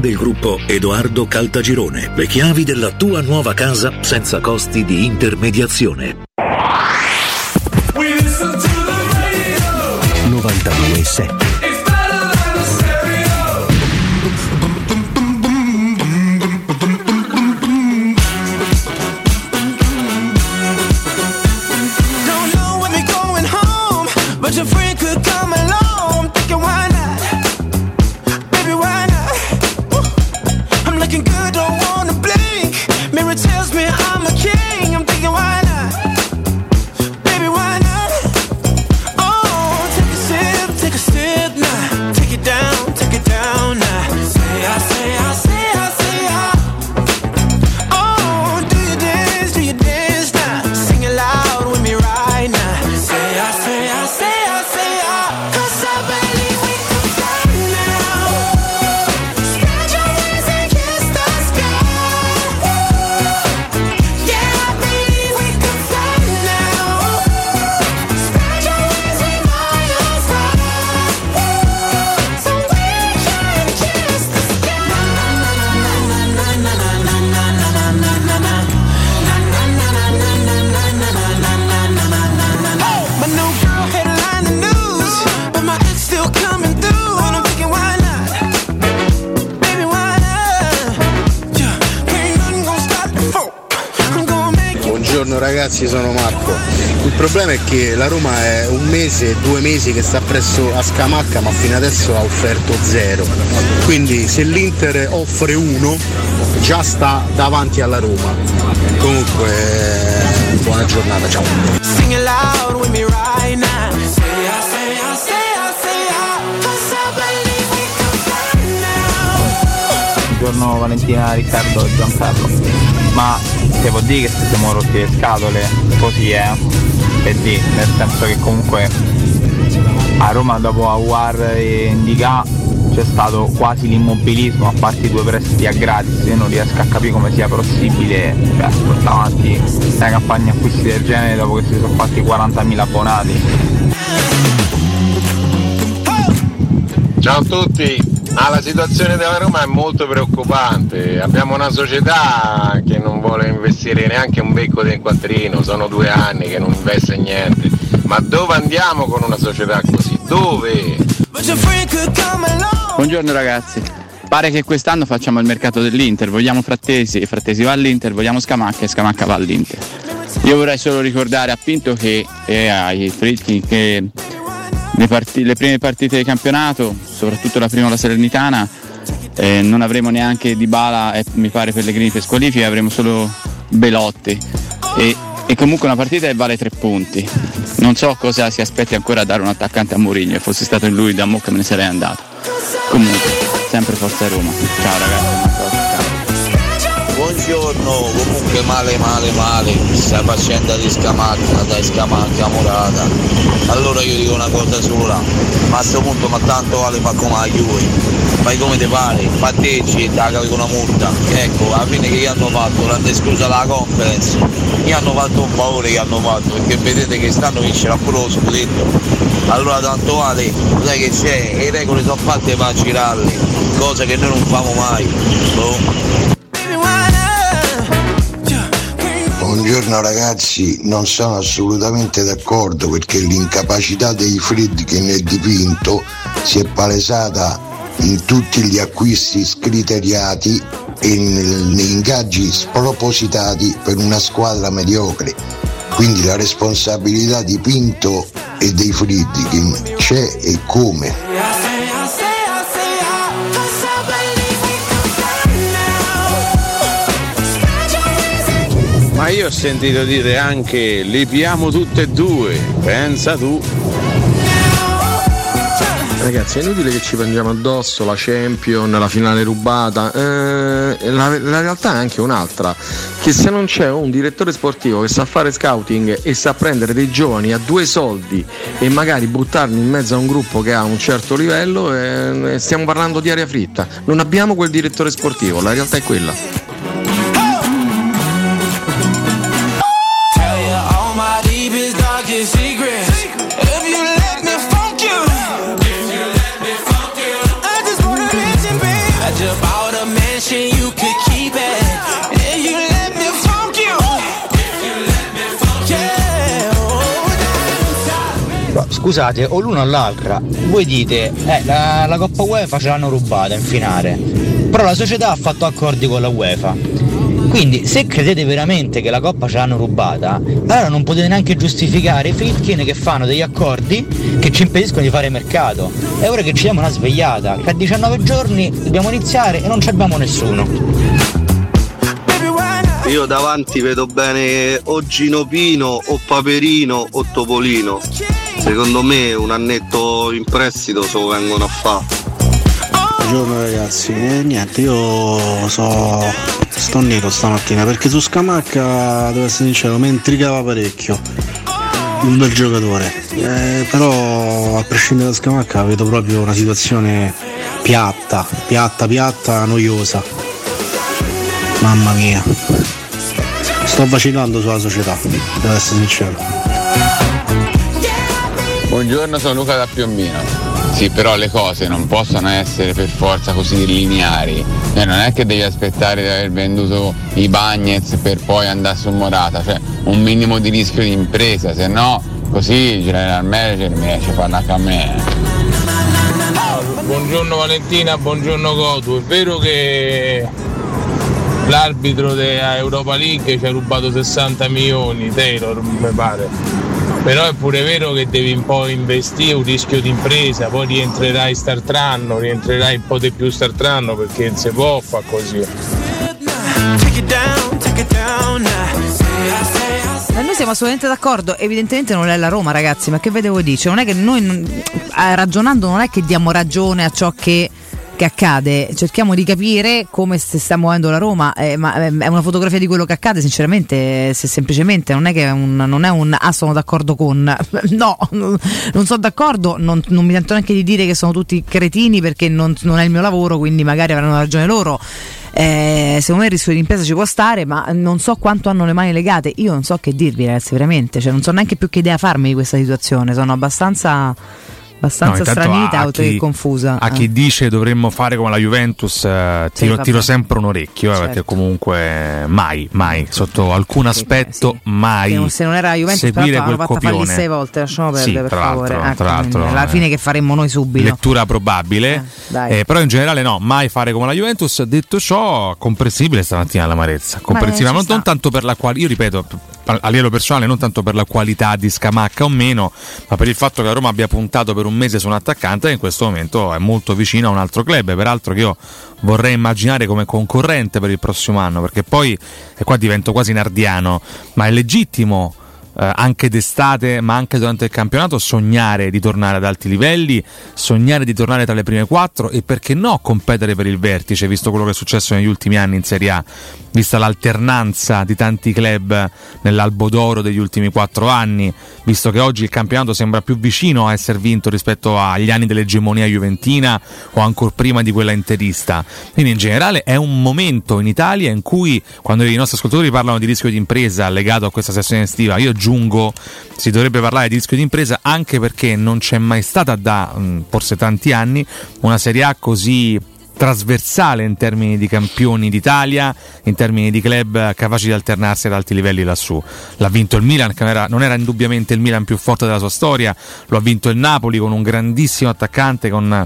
del gruppo Edoardo Caltagirone. Le chiavi della tua nuova casa senza costi di intermediazione. 92.7 ragazzi, sono Marco. Il problema è che la Roma è un mese, due mesi che sta presso a Scamacca ma fino adesso ha offerto zero. Quindi se l'Inter offre uno già sta davanti alla Roma. Comunque buona giornata, ciao. Buongiorno Valentina, Riccardo e Giancarlo. Ma devo dire che se siamo rotti le scatole, così è. Per dire, nel senso che comunque a Roma dopo Aguar e Indica c'è stato quasi l'immobilismo, a parte i due prestiti a gratis, io non riesco a capire come sia possibile cioè, portare avanti una campagna acquisti del genere dopo che si sono fatti 40.000 abbonati. Ciao a tutti, Ah, la situazione della Roma è molto preoccupante, abbiamo una società che non vuole investire neanche un becco del quattrino, sono due anni che non investe niente, ma dove andiamo con una società così? Dove? Buongiorno ragazzi. Pare che quest'anno facciamo il mercato dell'Inter, vogliamo Frattesi, Frattesi va all'Inter, vogliamo Scamacca e Scamacca va all'Inter. Io vorrei solo ricordare a Pinto che, e ai Fritkin che le, parti- le prime partite di campionato, soprattutto la prima la Salernitana, eh, non avremo neanche Di Bala e mi pare Pellegrini per squalifica, avremo solo Belotti. E, e comunque una partita che vale tre punti. Non so cosa si aspetti ancora a dare un attaccante a Mourinho, fosse stato lui da Mocca me ne sarei andato. Comunque, sempre Forza Roma. Ciao ragazzi. Buongiorno, comunque male male male, questa faccenda di Scamacca, dai Scamacca Morata. Allora io dico una cosa sola, ma a questo punto ma tanto vale fa come la Juve, fai come ti pare, patteggi e tagliali con una multa. Ecco, alla fine che gli hanno fatto, l'hanno esclusa la conference, gli hanno fatto un favore che hanno fatto, perché vedete che stanno vincerà pure lo scudetto. Allora tanto vale, sai che c'è, le regole sono fatte per girarle, cosa che noi non famo mai. Boh. Buongiorno ragazzi, non sono assolutamente d'accordo perché l'incapacità dei Friedkin e dipinto si è palesata in tutti gli acquisti scriteriati e nel- negli ingaggi spropositati per una squadra mediocre. Quindi la responsabilità di Pinto e dei Friedkin c'è e come. Ma io ho sentito dire anche li piamo tutte e due, pensa tu. Ragazzi, è inutile che ci prendiamo addosso la Champion, la finale rubata. eh, la, la realtà è anche un'altra: che se non c'è un direttore sportivo che sa fare scouting e sa prendere dei giovani a due soldi e magari buttarli in mezzo a un gruppo che ha un certo livello, eh, stiamo parlando di aria fritta. Non abbiamo quel direttore sportivo, la realtà è quella. Scusate, o l'una o l'altra. Voi dite, eh, la, la Coppa UEFA ce l'hanno rubata in finale. Però la società ha fatto accordi con la UEFA. Quindi, se credete veramente che la Coppa ce l'hanno rubata, allora non potete neanche giustificare i Fritkin che fanno degli accordi che ci impediscono di fare mercato. È ora che ci diamo una svegliata, che a 19 giorni dobbiamo iniziare e non ci abbiamo nessuno. Io davanti vedo bene o Ginopino o Paperino o Topolino. Secondo me un annetto in prestito se lo vengono a fare. Buongiorno ragazzi, eh, niente, io so. sto nero stamattina perché su Scamacca, devo essere sincero, mi intrigava parecchio. Un bel giocatore. Eh, però a prescindere da Scamacca vedo proprio una situazione piatta, piatta, piatta, noiosa. Mamma mia. Sto vacillando sulla società, devo essere sincero. Buongiorno, sono Luca da Piombino. Sì, però le cose non possono essere per forza così lineari. Cioè, non è che devi aspettare di aver venduto i Bagnets per poi andare su Morata, cioè un minimo di rischio di impresa, se no così il general manager mi parlare anche a me. Buongiorno Valentina, buongiorno Gotu. È vero che l'arbitro della Europa League ci ha rubato 60 milioni, Taylor mi pare. Però è pure vero che devi un po' investire un rischio di impresa, poi rientrerai startranno, rientrerai un po' di più startranno perché non si può fare così. Noi siamo assolutamente d'accordo, evidentemente non è la Roma ragazzi, ma che vedevo dice? Non è che noi eh, ragionando non è che diamo ragione a ciò che, che accade, cerchiamo di capire come si sta muovendo la Roma, eh, ma eh, è una fotografia di quello che accade sinceramente, se semplicemente non è che è un, non è un ah sono d'accordo con, no, non non sono d'accordo, non, non mi sento neanche di dire che sono tutti cretini perché non, non è il mio lavoro, quindi magari avranno ragione loro. Eh, secondo me il rischio di impresa ci può stare, ma non so quanto hanno le mani legate. Io non so che dirvi, ragazzi, veramente. Cioè, non so neanche più che idea farmi di questa situazione. Sono abbastanza, abbastanza No, stranita, a oltre chi- che confusa. A Eh. chi dice dovremmo fare come la Juventus, eh, tiro, vabbè. tiro sempre un orecchio, eh, Certo. perché comunque mai, mai, sotto alcun aspetto, mai. Se non- se non era la Juventus, seguire però quel fatta copione. sei volte. Lasciamo Sì, perdere, per tra favore. l'altro, Ecco, tra l'altro, alla eh. fine che faremmo noi subito. Lettura probabile, dai. Eh, però in generale no, mai fare come la Juventus. Detto ciò, comprensibile stamattina l'amarezza. Comprensibile, ci non, non tanto per la qualità, io ripeto, a livello personale, non tanto per la qualità di Scamacca o meno, ma per il fatto che la Roma abbia puntato per un mese su un attaccante che in questo momento è molto vicino a un altro club, peraltro che io vorrei immaginare come concorrente per il prossimo anno, perché poi, e qua divento quasi nardiano, ma è legittimo eh, anche d'estate, ma anche durante il campionato, sognare di tornare ad alti livelli, sognare di tornare tra le prime quattro e perché no competere per il vertice, visto quello che è successo negli ultimi anni in Serie A, vista l'alternanza di tanti club nell'albo d'oro degli ultimi quattro anni, visto che oggi il campionato sembra più vicino a essere vinto rispetto agli anni dell'egemonia juventina o ancora prima di quella interista. Quindi in generale è un momento in Italia in cui quando i nostri ascoltatori parlano di rischio di impresa legato a questa sessione estiva, io aggiungo si dovrebbe parlare di rischio di impresa anche perché non c'è mai stata da mh, forse tanti anni una Serie A così trasversale in termini di campioni d'Italia, in termini di club capaci di alternarsi ad alti livelli lassù. L'ha vinto il Milan, che non era, non era indubbiamente il Milan più forte della sua storia, lo ha vinto il Napoli con un grandissimo attaccante, con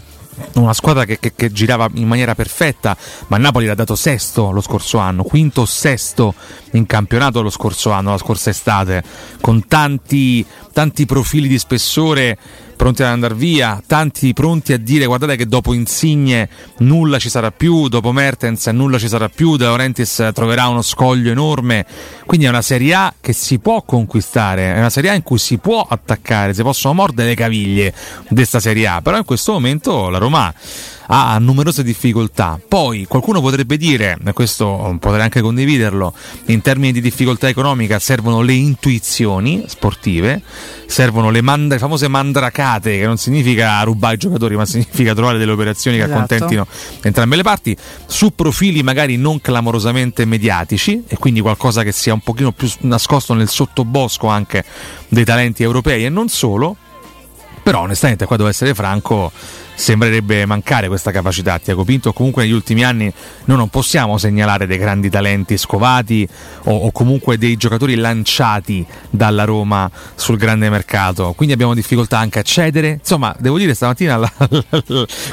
una squadra che, che- che girava in maniera perfetta, ma Napoli l'ha dato sesto lo scorso anno, quinto o sesto in campionato lo scorso anno, la scorsa estate, con tanti, tanti profili di spessore pronti ad andare via, tanti pronti a dire guardate che dopo Insigne nulla ci sarà più, dopo Mertens nulla ci sarà più, De Laurentiis troverà uno scoglio enorme, quindi è una Serie A che si può conquistare, è una Serie A in cui si può attaccare, si possono mordere le caviglie di questa Serie A, però in questo momento la Roma ha numerose difficoltà. Poi qualcuno potrebbe dire, e questo potrei anche condividerlo, in termini di difficoltà economica servono le intuizioni sportive, servono le, mand- le famose mandracate, che non significa rubare i giocatori, ma significa trovare delle operazioni che Esatto. accontentino entrambe le parti, su profili magari non clamorosamente mediatici, e quindi qualcosa che sia un pochino più nascosto nel sottobosco anche dei talenti europei e non solo. Però onestamente qua devo essere franco, sembrerebbe mancare questa capacità. Tiago Pinto comunque negli ultimi anni noi non possiamo segnalare dei grandi talenti scovati o, o comunque dei giocatori lanciati dalla Roma sul grande mercato. Quindi abbiamo difficoltà anche a cedere. Insomma, devo dire stamattina la,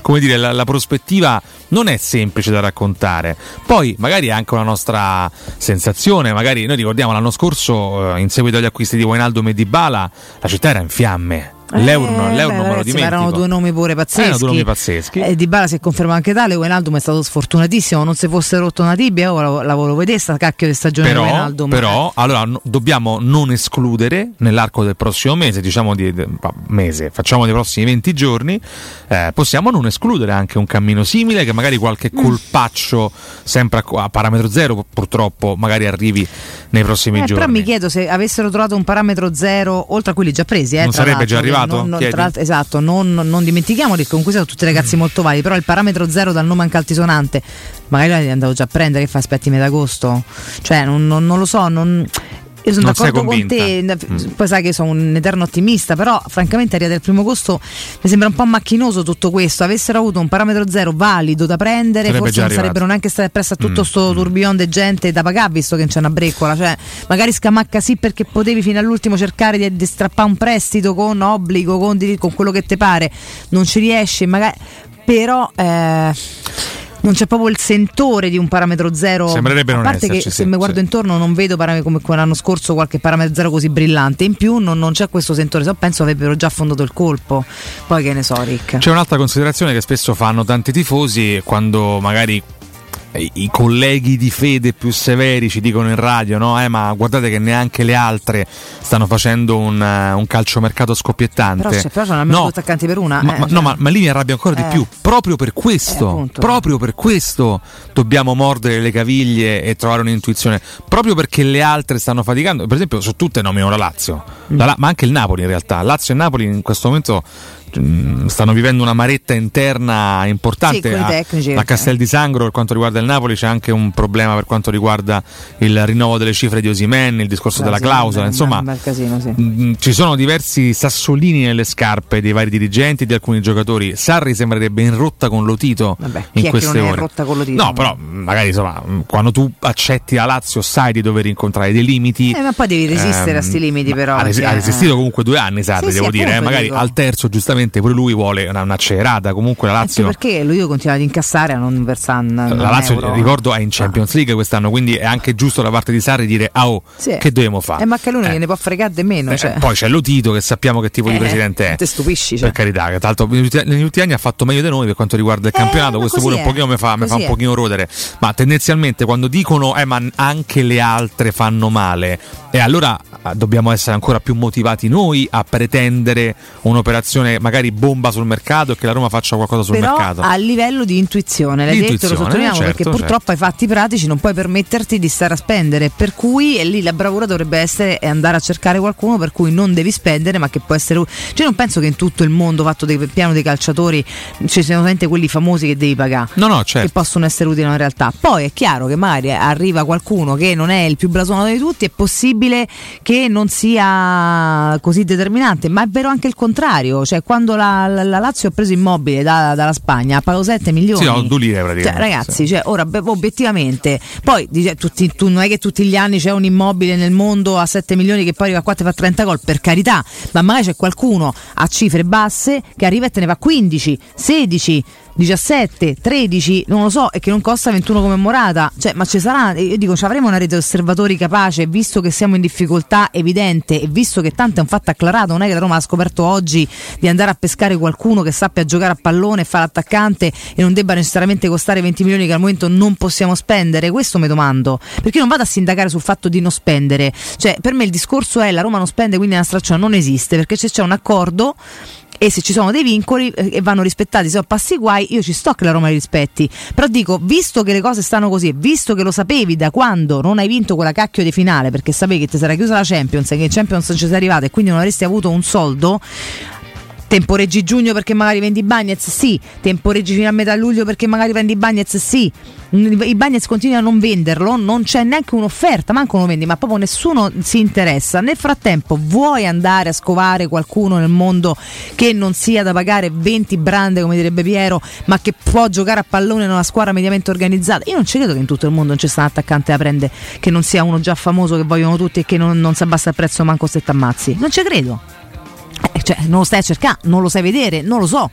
come dire, la, la prospettiva non è semplice da raccontare. Poi magari è anche una nostra sensazione, magari noi ricordiamo l'anno scorso eh, in seguito agli acquisti di Wijnaldum e di Bala, la città era in fiamme. L'euro, Eh, l'euro beh, non me lo dimentico. Erano due nomi pure pazzeschi. Erano due nomi pazzeschi. Eh, di Bala si è confermato anche tale. Wijnaldum è stato sfortunatissimo. Non si fosse rotto una tibia. Ora la, volevo vedere sta cacchio di stagione di Però, Wijnaldum. però allora, no- dobbiamo non escludere nell'arco del prossimo mese, diciamo di de- mese, facciamo dei prossimi 20 giorni, eh, possiamo non escludere anche un cammino simile che magari qualche Mm. colpaccio sempre a, a parametro zero purtroppo magari arrivi nei prossimi Eh, giorni. però mi chiedo se avessero trovato un parametro zero, oltre a quelli già presi, eh, Non sarebbe già l'altro, arrivato? non- non- tra esatto, non, non dimentichiamoli che comunque sono tutti ragazzi molto validi. Però il parametro zero dal nome anche altisonante, magari li andavo già a prendere. Che fa aspetti metà agosto? Cioè, non lo so. Non, io sono Non d'accordo con te, convinta? poi sai che sono un eterno ottimista, però francamente arriva del primo agosto mi sembra un po' macchinoso tutto questo. Avessero avuto un parametro zero valido da prendere, Sarebbe forse non arrivato. sarebbero neanche stati appresso a tutto Mm, sto tourbillon di gente da pagare, visto che non c'è una breccola. Cioè, magari scamacca sì perché potevi fino all'ultimo cercare di, di strappare un prestito con obbligo, con, con quello che ti pare, non ci riesci, magari. Però eh, non c'è proprio il sentore di un parametro zero. Sembrerebbe a parte che esserci, se sì, mi guardo sì. intorno non vedo parametri come l'anno scorso qualche parametro zero così brillante. In più non, non c'è questo sentore, se no penso avrebbero già affondato il colpo. Poi che ne so, Rick. C'è un'altra considerazione che spesso fanno tanti tifosi quando magari i i colleghi di fede più severi ci dicono in radio, no? Eh, ma guardate che neanche le altre stanno facendo un, eh, un calciomercato scoppiettante. Però c'è, però c'è almeno no, due attaccanti per una. ma, eh, ma- no, ma, ma lì mi arrabbio ancora Eh. di più. Proprio per questo, Eh, appunto. proprio per questo dobbiamo mordere le caviglie e trovare un'intuizione. Proprio perché le altre stanno faticando. Per esempio, su tutte nomino la Lazio, Mm. La ma anche il Napoli in realtà. Lazio e Napoli in questo momento stanno vivendo una maretta interna importante. Sì, a, a Castel di Sangro per quanto riguarda il Napoli c'è anche un problema per quanto riguarda il rinnovo delle cifre di Osimen, il discorso della clausola, insomma casino, sì. Mm, ci sono diversi sassolini nelle scarpe dei vari dirigenti di alcuni giocatori. Sarri sembrerebbe in rotta con Lotito Vabbè, in queste ore. rotta con Lotito? No, però magari insomma, mm, quando tu accetti la Lazio sai di dover incontrare dei limiti. Eh, ma poi devi resistere Ehm, a sti limiti, però. Ha, perché, ha resistito eh. comunque due anni, Sarri, Sì, devo dire. eh. Magari dico. al terzo, giustamente, pure lui vuole una, un'accelerata. Comunque la Anche Lazio. perché lui continua ad incassare a non versare un, un La Lazio, euro. ricordo, è in Champions League quest'anno, quindi è anche giusto da parte di Sarri dire: Ah, oh, Sì. che dobbiamo fare? Eh, ma che lui ne può fregare di meno. Eh, cioè. Poi c'è Lotito che sappiamo che tipo di Eh, presidente è. Te stupisci, cioè. Per carità, che tra l'altro negli ultimi- anni ha fatto meglio di noi per quanto riguarda il campionato. Eh, ma Questo pure un è. pochino mi fa, mi fa un pochino rodere. Ma tendenzialmente quando dicono eh, ma anche le altre fanno male, e allora ah, dobbiamo essere ancora più motivati noi a pretendere un'operazione magari bomba sul mercato e che la Roma faccia qualcosa sul Però mercato. a livello di intuizione, l'hai detto, lo sottolineiamo certo, perché certo. purtroppo ai fatti pratici non puoi permetterti di stare a spendere, per cui lì la bravura dovrebbe essere andare a cercare qualcuno per cui non devi spendere ma che può essere... Cioè non penso che in tutto il mondo fatto del piano dei calciatori ci siano solamente quelli famosi che devi pagare. No, no, certo. Che possono essere utili in realtà. Poi è chiaro che magari arriva qualcuno che non è il più blasonato di tutti, è possibile che non sia così determinante, ma è vero anche il contrario. Cioè, quando la, la- la Lazio ha preso immobile da- dalla Spagna, ha pagato 7 milioni. Sì, no, due lire Cioè, praticamente. ragazzi, cioè, ora obiettivamente, poi dice, tutti- tu, non è che tutti gli anni c'è un immobile nel mondo a 7 milioni che poi arriva qua e ti fa 30 gol, per carità, ma magari c'è qualcuno a cifre basse che arriva e te ne fa 15, 16. 17, 13, non lo so, e che non costa 21 come Morata. Cioè, ma ci sarà, io dico, ci avremo una rete di osservatori capace, visto che siamo in difficoltà evidente e visto che tanto è un fatto acclarato, non è che la Roma ha scoperto oggi di andare a pescare qualcuno che sappia giocare a pallone e fare l'attaccante e non debba necessariamente costare 20 milioni che al momento non possiamo spendere. Questo mi domando. Perché io non vado a sindacare sul fatto di non spendere. Cioè, per me il discorso è la Roma non spende, quindi la straccione non esiste, perché se c'è un accordo e se ci sono dei vincoli eh, e vanno rispettati, se ho passi guai, io ci sto che la Roma li rispetti. Però dico, visto che le cose stanno così, visto che lo sapevi da quando non hai vinto quella cacchio di finale, perché sapevi che ti sarà chiusa la Champions e che in Champions non ci sei arrivato e quindi non avresti avuto un soldo. Temporeggi giugno perché magari vendi Bagnets? Sì. Temporeggi fino a metà luglio perché magari vendi Bagnets? Sì. I Bagnets continuano a non venderlo, non c'è neanche un'offerta, manco lo vendi, ma proprio nessuno si interessa. Nel frattempo vuoi andare a scovare qualcuno nel mondo che non sia da pagare 20 brande, come direbbe Piero, ma che può giocare a pallone in una squadra mediamente organizzata? Io non ci credo che in tutto il mondo non ci sia un attaccante da prendere che non sia uno già famoso che vogliono tutti e che non, non si abbassa il prezzo manco se t'ammazzi. Non ci credo. Eh, cioè, non lo stai a cercare, non lo sai vedere, non lo so.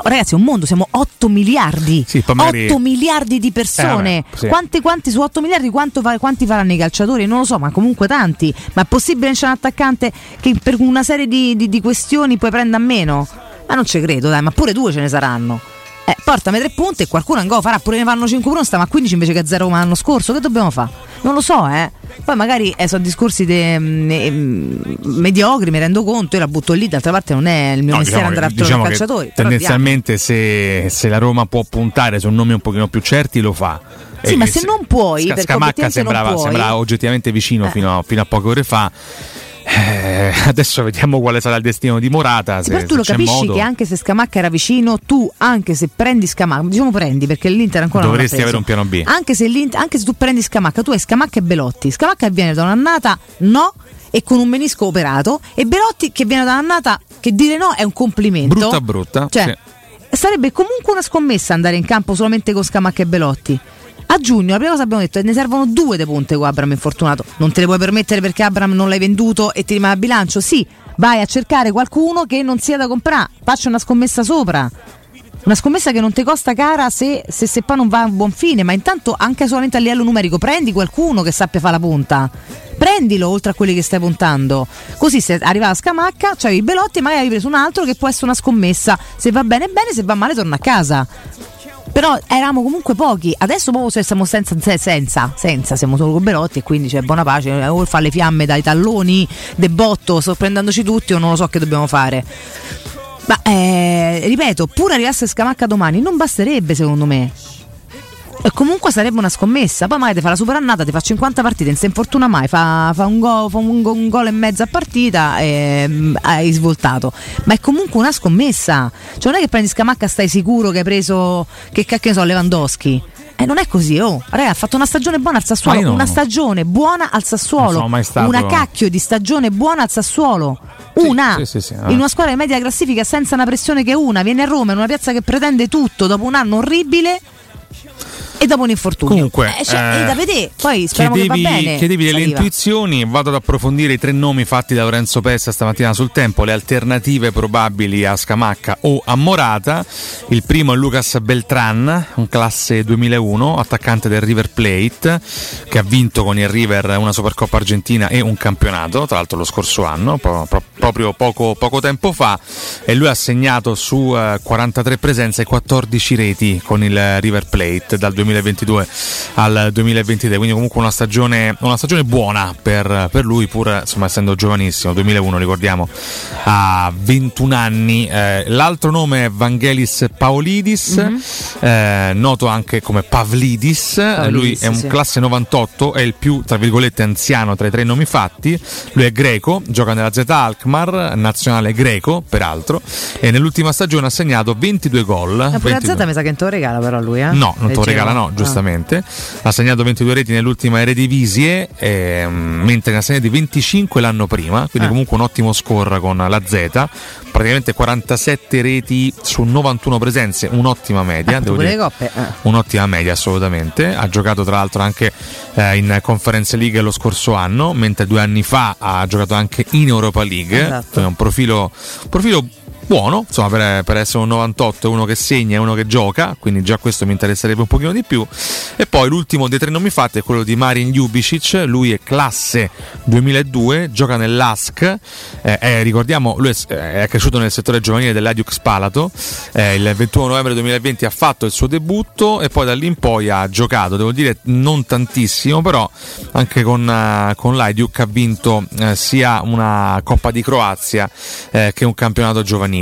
Ragazzi, è un mondo, siamo 8 miliardi. Sì, magari- 8 miliardi di persone. Eh, vabbè, sì. quanti, quanti su 8 miliardi fa- quanti faranno i calciatori? Non lo so, ma comunque tanti. Ma è possibile che c'è un attaccante che per una serie di, di- di questioni poi prenda a meno? Ma non ci credo, dai, ma pure due ce ne saranno. Eh, portami tre punti e qualcuno ancora farà pure ne fanno 5 1 stiamo a 15 invece che a 0 come l'anno scorso. Che dobbiamo fare? Non lo so, eh. Poi magari eh, sono discorsi de- mm, eh, mm, mediocri, mi rendo conto, io la butto lì, d'altra parte non è il mio No, mestiere diciamo andare a trovare diciamo che calciatori. tendenzialmente se, se la Roma può puntare su nomi un pochino più certi lo fa. Sì, E- ma se non puoi, Sca- Scamacca sembrava, puoi. sembrava oggettivamente vicino fino, a, fino a poche ore fa. Eh, adesso vediamo quale sarà il destino di Morata. Se, Però tu lo capisci modo. che anche se Scamacca era vicino, tu anche se prendi Scamacca, diciamo prendi perché l'Inter ancora Dovresti non avere un piano B. Anche se, anche se tu prendi Scamacca, tu hai Scamacca e Belotti. Scamacca viene da un'annata no e con un menisco operato e Belotti che viene da un'annata che dire no è un complimento. Brutta brutta. Cioè, sì. sarebbe comunque una scommessa andare in campo solamente con Scamacca e Belotti. A giugno la prima cosa abbiamo detto è ne servono due dei punte con Abram infortunato. Non te le puoi permettere perché Abram non l'hai venduto e ti rimane a bilancio? Sì, vai a cercare qualcuno che non sia da comprare. Faccia una scommessa sopra. Una scommessa che non ti costa cara se, se, se poi non va a buon fine, ma intanto anche solamente a livello numerico prendi qualcuno che sappia fare la punta. Prendilo oltre a quelli che stai puntando. Così se arriva la scamacca, c'hai i belotti e magari hai preso un altro che può essere una scommessa. Se va bene bene, se va male torna a casa. Però eravamo comunque pochi, adesso proprio siamo senza, senza, senza, siamo solo con Belotti e quindi c'è buona pace, o fa le fiamme dai talloni, de botto, sorprendendoci tutti o non lo so che dobbiamo fare. Ma eh, ripeto, pure arrivasse Scamacca domani non basterebbe secondo me. E comunque sarebbe una scommessa. Poi magari ti fa la superannata, ti fa 50 partite, non si infortuna mai, fa, fa un, go, fa un, go, un gol e mezzo a partita e mm, hai svoltato. Ma è comunque una scommessa. Cioè non è che prendi Scamacca stai sicuro che hai preso, che cacchio ne so, Lewandowski. Eh, non è così, oh. Raga, ha fatto una stagione buona al Sassuolo. non- Una stagione buona al Sassuolo. Non sono mai stato- Una cacchio di stagione buona al Sassuolo. Una. sì, sì, sì, eh. In una squadra di media classifica senza una pressione che una. Viene a Roma in una piazza che pretende tutto dopo un anno orribile. E dopo un infortunio. Comunque, Eh, cioè, eh, è da vedere. Poi speriamo Chiedevi, che va bene. chiedevi delle Saliva. intuizioni, vado ad approfondire i tre nomi fatti da Lorenzo Pessa stamattina sul tempo, le alternative probabili a Scamacca o a Morata. Il primo è Lucas Beltran, un classe 2001, attaccante del River Plate, che ha vinto con il River una Supercoppa Argentina e un campionato, tra l'altro lo scorso anno, pro- pro- proprio poco, poco tempo fa, e lui ha segnato su eh, 43 presenze e 14 reti con il River Plate dal 2022 al 2023, quindi comunque una stagione, una stagione buona per, per lui, pur insomma, essendo giovanissimo, 2001 ricordiamo, ha 21 anni. Eh, l'altro nome è Vangelis Paolidis, Mhm. eh, noto anche come Pavlidis, Pavlidis, lui è un sì. classe 98, è il più, tra virgolette, anziano tra i tre nomi fatti, lui è greco, gioca nella Z Alkmaar, nazionale greco peraltro, e nell'ultima stagione ha segnato 22 gol. Ma pure la 22. Z mi sa che non te lo regala però lui, eh? No, non te lo regala, no, Ah. giustamente. Ha segnato 22 reti nell'ultima Eredivisie, ehm, mentre ne ha segnati 25 l'anno prima, quindi Ah. comunque un ottimo score con la Z. Praticamente 47 reti su 91 presenze, un'ottima media, devo Pure dire. coppe. eh. Un'ottima media assolutamente, ha giocato tra l'altro anche eh, in Conference League lo scorso anno, mentre due anni fa ha giocato anche in Europa League, Esatto. è un profilo, profilo buono, insomma per, per essere un 98 è uno che segna e uno che gioca, quindi già questo mi interesserebbe un pochino di più. E poi l'ultimo dei tre nomi fatti è quello di Marin Ljubicic, lui è classe 2002, gioca nell'ASK, eh, eh, ricordiamo lui è, è cresciuto nel settore giovanile dell'Adiux Palato, eh, il 21 novembre 2020 ha fatto il suo debutto e poi da lì in poi ha giocato, devo dire non tantissimo, però anche con, eh, con l'Adiuk ha vinto eh, sia una Coppa di Croazia eh, che un campionato giovanile.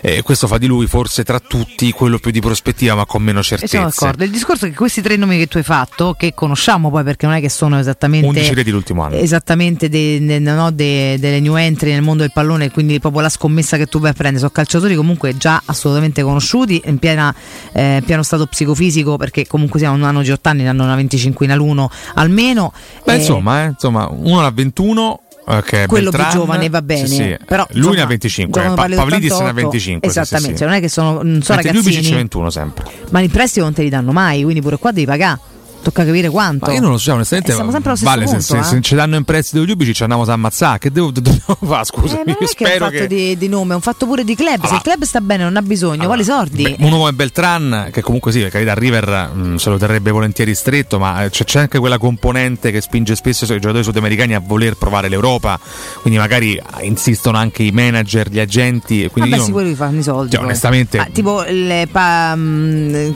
E questo fa di lui forse tra tutti quello più di prospettiva ma con meno siamo certezze. d'accordo. Il discorso è che questi tre nomi che tu hai fatto, che conosciamo poi perché non è che sono esattamente 11 reti l'ultimo anno. esattamente de- de- no, de- delle new entry nel mondo del pallone, quindi proprio la scommessa che tu vai a prendere. Sono calciatori comunque già assolutamente conosciuti, in piena, eh, pieno stato psicofisico, perché comunque siamo, non hanno 18 anni, ne hanno una 25 l'uno almeno. Beh, Eh, insomma, eh, insomma, uno ha 21 è quello più Beltran. giovane va bene, Sì, sì. però lui insomma, ne ha 25, giocano Pa- Pavlidis ne ha 88, 25. sì, sì, Esattamente, sì. cioè non è che sono, non Ljubicic ragazzini, 21 sempre. ma in prestito non te li danno mai, quindi pure qua devi pagare. Tocca capire quanto. Ma io non lo so, onestamente. Eh, siamo sempre allo vale, se- punto, se, eh. se ci danno in prestito Ljubicic ci andiamo a ammazzare. Che devo, dobbiamo fare? Scusami, Eh, non è che è un fatto che. di, di nome, è un fatto pure di club. Se il club sta bene, non ha bisogno, vuole i soldi. Beh, uno come Beltran, che comunque sì, per carità, River mh, se lo terrebbe volentieri stretto, ma eh, c'è, c'è anche quella componente che spinge spesso i giocatori sudamericani a voler provare l'Europa. Quindi magari eh, insistono anche i manager, gli agenti. e Quindi Vabbè, sicuro che fanno i soldi. Cioè, onestamente- Ah, tipo il pa, mm.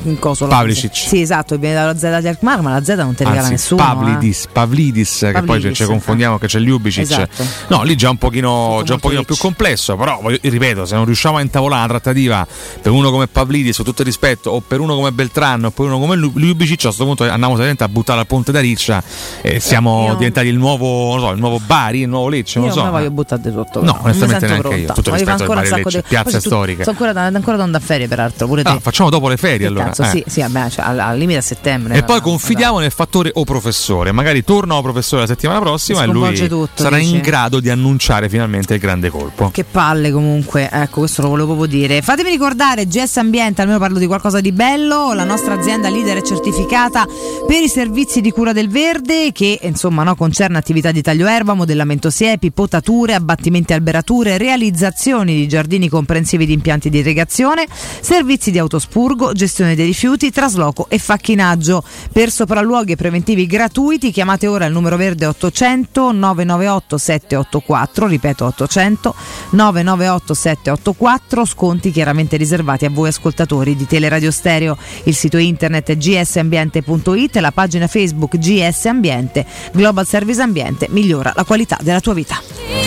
Pavlicic. Sì, esatto, viene dalla Z di ma la Z non ti regala Anzi, nessuno. Pavlidis, Pavlidis, che poi Pavlidis, ci confondiamo che c'è Ljubicic. Esatto. No, lì già un pochino, già un pochino più complesso, però voglio- ripeto, se non riusciamo a intavolare una trattativa per uno come Pavlidis, con tutto il rispetto, o per uno come Beltrano, o per uno come Ljubicic, a questo punto andiamo a buttare al ponte da Riccia e siamo Eh, io- diventati il nuovo, non so, il nuovo Bari, il nuovo Lecce, Io non lo so. non voglio buttare sotto. No. Non onestamente neanche io. pronta. Tutto il Voglio fare rispetto ancora al Bari Lecce, di- piazze poi sono- ancora, da, ancora da ferie, peraltro. Pure te. Ah, facciamo dopo le ferie allora. cazzo, eh. sì, sì, vabbè, cioè, al, limite a settembre. E poi ma- confidiamo nel fattore o professore. Magari torna o professore la settimana prossima e lui tutto, sarà dici? in grado di annunciare finalmente il grande colpo. Che palle comunque, ecco questo lo volevo proprio dire. Fatemi ricordare GS Ambiente, almeno parlo di qualcosa di bello, la nostra azienda leader è certificata per i servizi di cura del verde che insomma no, concerne attività di taglio erba, modellamento siepi, potature, abbattimenti alberature, realizzazioni di giardini comprensivi di impianti di irrigazione, servizi di autospurgo, gestione dei rifiuti, trasloco e facchinaggio. Per sopralluoghi preventivi gratuiti chiamate ora il numero verde 800 998 784, ripeto 800 998 784, sconti chiaramente riservati a voi ascoltatori di Teleradio Stereo. Il sito internet gsambiente.it, la pagina Facebook GS Ambiente, Global Service Ambiente, migliora la qualità della tua vita.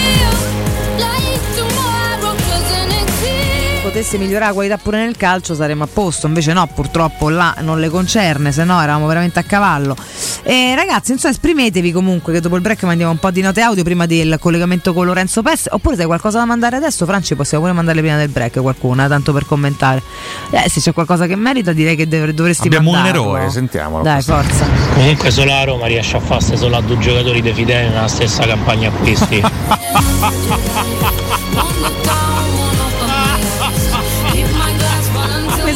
Potesse migliorare la qualità pure nel calcio saremmo a posto, invece no, purtroppo là non le concerne, se no eravamo veramente a cavallo. E ragazzi, insomma, esprimetevi comunque che dopo il break mandiamo un po' di note audio prima del collegamento con Lorenzo Pes, oppure se hai qualcosa da mandare adesso, Franci, possiamo pure mandarle prima del break qualcuna, tanto per commentare. Eh, se c'è qualcosa che merita direi che dov- dovresti Abbiamo un mandarlo. eroe, sentiamolo. Dai, forza. Comunque solo la Roma riesce a farsi solo a due giocatori dei fidei nella stessa campagna acquisti.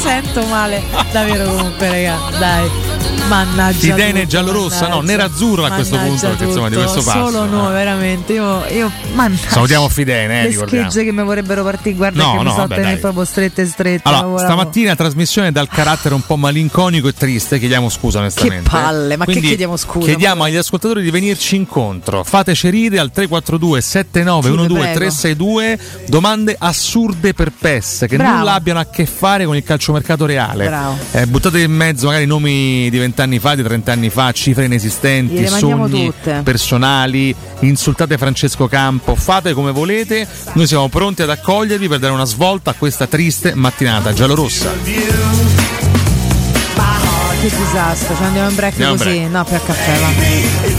sento male, davvero comunque, raga, dai. Mannaggia. Tutto, giallorossa, no, mannaggia. nerazzurro a questo punto, perché insomma di questo passo. Solo noi, veramente. Io, io mannaggia. Salutiamo Fidene, eh, Le schegge che mi vorrebbero partire, guarda No, che mi no, so vabbè, tenere dai. proprio strette strette. Allora, lavoravo. stamattina trasmissione dal carattere un po' malinconico e triste, chiediamo scusa onestamente. Che palle, ma che Quindi chiediamo scusa? Chiediamo agli ascoltatori di venirci incontro. Fateci ride al 342 7912 Sì, vi prego. 362 domande assurde per PES che Bravo. nulla abbiano a che fare con il calciomercato reale. Bravo. Eh, buttate in mezzo magari nomi di vent'anni fa, di trent'anni fa, cifre inesistenti, sogni tutte. personali, insultate Francesco Campo, fate come volete, noi siamo pronti ad accogliervi per dare una svolta a questa triste mattinata giallorossa. Che disastro, cioè andiamo in break Andiamo così. break. No, più a caffè, va.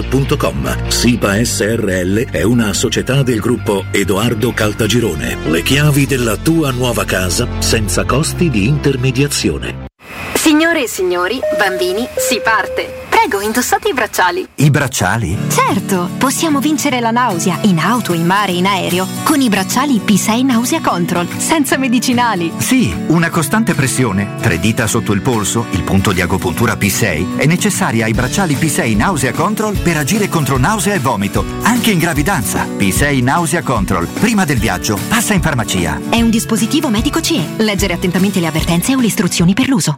www.kcult.com. SIPA SRL è una società del gruppo Edoardo Caltagirone. Le chiavi della tua nuova casa senza costi di intermediazione. Signore e signori, bambini, si parte. Prego, indossate i bracciali. I bracciali? Certo, possiamo vincere la nausea in auto, in mare, in aereo con i bracciali P6 Nausea Control, senza medicinali. Sì, una costante pressione, tre dita sotto il polso, il punto di agopuntura P6, è necessaria ai bracciali P6 Nausea Control per agire contro nausea e vomito, anche in gravidanza. P6 Nausea Control, prima del viaggio, passa in farmacia. È un dispositivo medico CE. Leggere attentamente le avvertenze o le istruzioni per l'uso.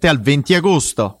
al 20 agosto.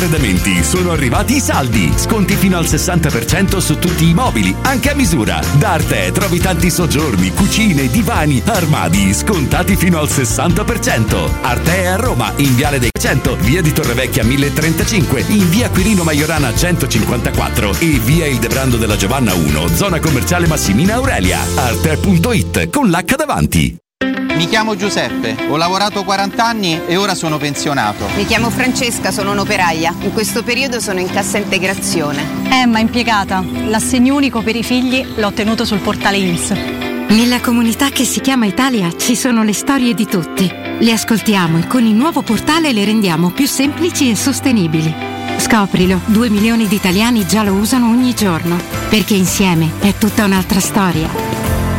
Arredamenti. Sono arrivati i saldi. Sconti fino al 60% su tutti i mobili, anche a misura. Da Arte trovi tanti soggiorni, cucine, divani, armadi, scontati fino al 60%. Arte è a Roma, in Viale dei 100, via di Torrevecchia 1035, in via Quirino Maiorana 154 e via Il Debrando della Giovanna 1, zona commerciale Massimina Aurelia. Arte.it con l'H davanti. Mi chiamo Giuseppe, ho lavorato 40 anni e ora sono pensionato. Mi chiamo Francesca, sono un'operaia. In questo periodo sono in cassa integrazione. Emma, impiegata. L'assegno unico per i figli l'ho ottenuto sul portale INPS. Nella comunità che si chiama Italia ci sono le storie di tutti. Le ascoltiamo e con il nuovo portale le rendiamo più semplici e sostenibili. Scoprilo, due milioni di italiani già lo usano ogni giorno, perché insieme è tutta un'altra storia.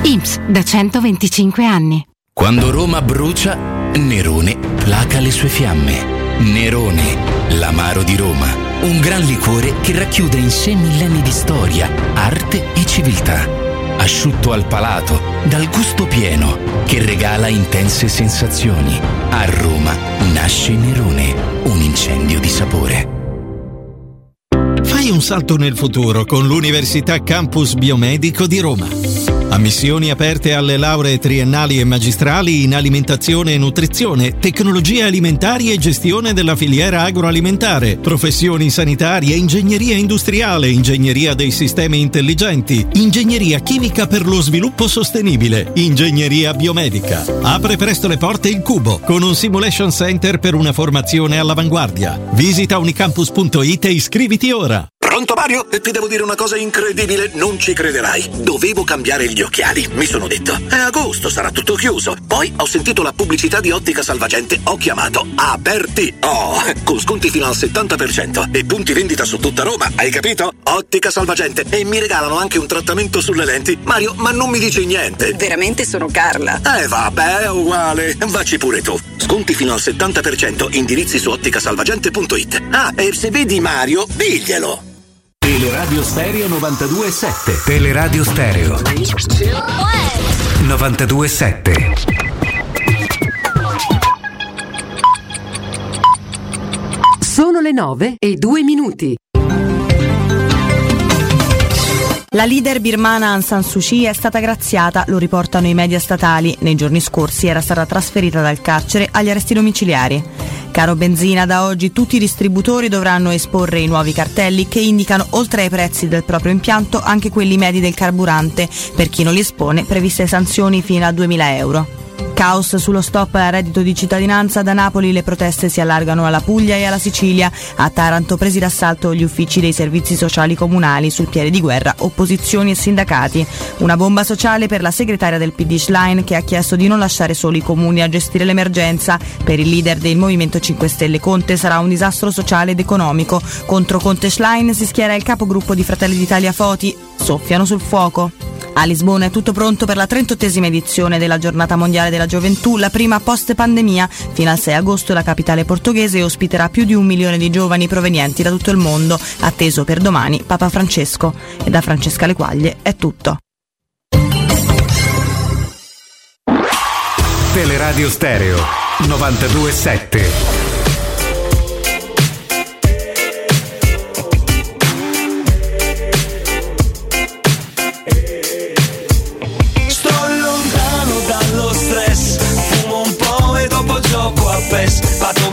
INPS da 125 anni. Quando Roma brucia, Nerone placa le sue fiamme. Nerone, l'amaro di Roma. Un gran liquore che racchiude in sé millenni di storia, arte e civiltà. Asciutto al palato, dal gusto pieno, che regala intense sensazioni. A Roma nasce Nerone, un incendio di sapore. Fai un salto nel futuro con l'Università Campus Biomedico di Roma. Ammissioni aperte alle lauree triennali e magistrali in alimentazione e nutrizione, tecnologie alimentari e gestione della filiera agroalimentare, professioni sanitarie, ingegneria industriale, ingegneria dei sistemi intelligenti, ingegneria chimica per lo sviluppo sostenibile, ingegneria biomedica. Apre presto le porte il Cubo con un simulation center per una formazione all'avanguardia. Visita unicampus.it e iscriviti ora. Pronto Mario? E ti devo dire una cosa incredibile, non ci crederai. Dovevo cambiare gli occhiali, mi sono detto. È agosto, sarà tutto chiuso. Poi ho sentito la pubblicità di Ottica Salvagente, ho chiamato Aperti Oh, con sconti fino al 70% e punti vendita su tutta Roma, hai capito? Ottica Salvagente e mi regalano anche un trattamento sulle lenti. Mario, ma non mi dici niente. Veramente sono Carla. Eh vabbè, è uguale. Vacci pure tu. Sconti fino al 70%, indirizzi su otticasalvagente.it. Ah, e se vedi Mario, diglielo. Teleradio Stereo 92.7 Teleradio Stereo. 92.7 Sono le 9 e 2 minuti. La leader birmana Aung San Suu Kyi è stata graziata, lo riportano i media statali. Nei giorni scorsi era stata trasferita dal carcere agli arresti domiciliari. Caro benzina, da oggi tutti i distributori dovranno esporre i nuovi cartelli che indicano, oltre ai prezzi del proprio impianto, anche quelli medi del carburante. Per chi non li espone, previste sanzioni fino a 2.000 euro. Caos sullo stop al reddito di cittadinanza, da Napoli le proteste si allargano alla Puglia e alla Sicilia. A Taranto presi d'assalto gli uffici dei servizi sociali comunali, sul piede di guerra opposizioni e sindacati. Una bomba sociale per la segretaria del PD Schlein che ha chiesto di non lasciare soli i comuni a gestire l'emergenza. Per il leader del Movimento 5 Stelle Conte sarà un disastro sociale ed economico. Contro Conte Schlein si schiera il capogruppo di Fratelli d'Italia Foti. Soffiano sul fuoco. A Lisbona è tutto pronto per la 38esima edizione della Giornata Mondiale della Gioventù, la prima post pandemia. Fino al 6 agosto la capitale portoghese ospiterà più di un milione di giovani provenienti da tutto il mondo, atteso per domani Papa Francesco. E da Francesca Le Quaglie è tutto. Teleradio Stereo 92.7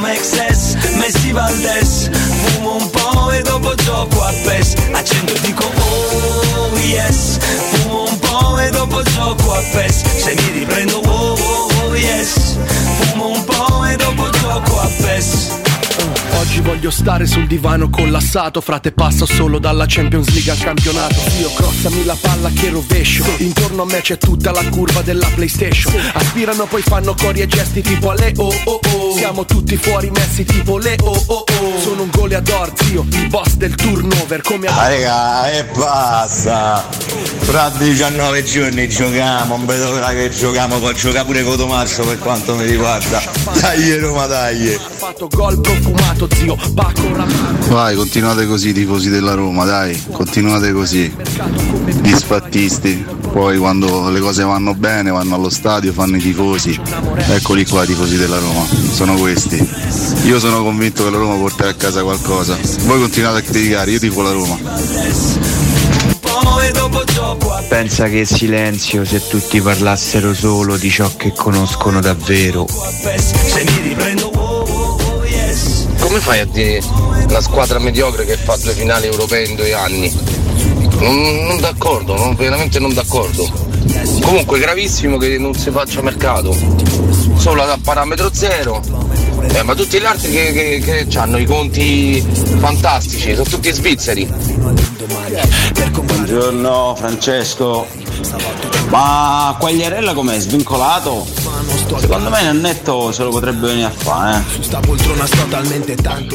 Pato Mexes, Messi Valdes Fumo un po' e dopo gioco a PES. Accendo e dico oh yes. Fumo un po' e dopo gioco a PES. Se mi riprendo oh Oggi voglio stare sul divano collassato Frate passo solo dalla Champions League al campionato. Io crossami la palla che rovescio. Intorno a me c'è tutta la curva della Playstation. Aspirano poi fanno cori e gesti tipo alle oh oh oh Siamo tutti fuori messi tipo le oh oh oh Sono un goleador zio, il boss del turnover come Ah raga, e basta! Fra 19 giorni giochiamo, non vedo l'ora che giochiamo, poi gioca pure Cotomaccio per quanto mi riguarda. Dai Roma, dai! Ha fatto gol profumato zio, Paco Rabanne Vai, continuate così, tifosi della Roma, dai, continuate così. Gli sfattisti. poi quando le cose vanno bene vanno allo stadio, fanno i tifosi. Eccoli qua i tifosi della Roma, sono questi. Io sono convinto che la Roma porterà a casa qualcosa. Voi continuate a criticare, io tifo la Roma. Pensa che silenzio se tutti parlassero solo di ciò che conoscono davvero. Come fai a dire la squadra mediocre che fa due finali europee in due anni? Non, non d'accordo, non- veramente non d'accordo. Comunque gravissimo che non si faccia mercato. Solo a parametro zero. Eh, ma tutti gli altri che, che, che hanno i conti fantastici, sono tutti svizzeri. Buongiorno Francesco. Ma Quagliarella com'è? Svincolato? Secondo me nel netto se lo potrebbe venire a fare, eh.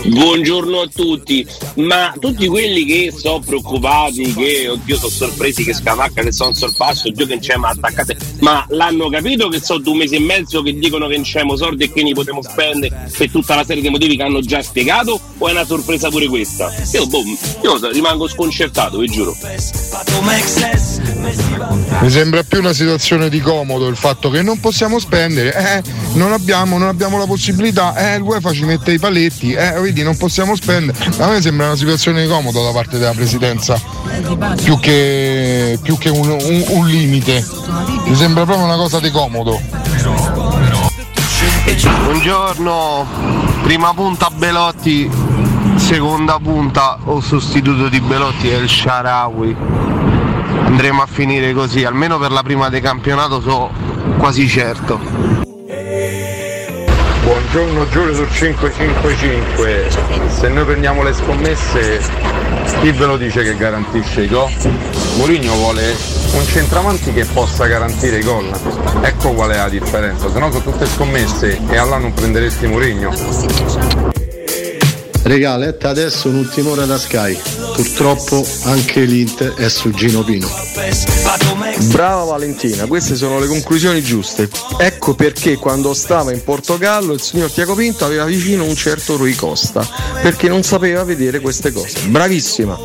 Buongiorno a tutti, ma tutti quelli che sono preoccupati, che oddio sono sorpresi che Scamacca che sono sorpasso, oddio che non c'è ma attaccate, ma l'hanno capito che sono due mesi e mezzo che dicono che non c'è soldi e che ne potremo spendere per tutta la serie di motivi che hanno già spiegato o è una sorpresa pure questa? Io, boh, io rimango sconcertato, vi giuro. Mi sembra più una situazione di comodo il fatto che non possiamo spendere, eh, non abbiamo, non abbiamo la possibilità, eh, il UEFA ci mette i paletti, eh, vedi, non possiamo spendere. A me sembra una situazione di comodo da parte della presidenza, più che, più che un, un- un limite. Mi sembra proprio una cosa di comodo. Buongiorno, prima punta Belotti, seconda punta o sostituto di Belotti è il Sharawi. Andremo a finire così, almeno per la prima del campionato so quasi certo. Buongiorno Giulio su 555. Se noi prendiamo le scommesse, chi ve lo dice che garantisce i gol? Mourinho vuole un centravanti che possa garantire i gol. Ecco qual è la differenza, se no sono tutte scommesse e allora non prenderesti Mourinho. Regà, letta adesso un'ultima ora da Sky. Purtroppo anche l'Inter è su Gino Pino. Brava Valentina, queste sono le conclusioni giuste. Ecco perché quando stava in Portogallo il signor Tiago Pinto aveva vicino un certo Rui Costa, perché non sapeva vedere queste cose. Bravissima.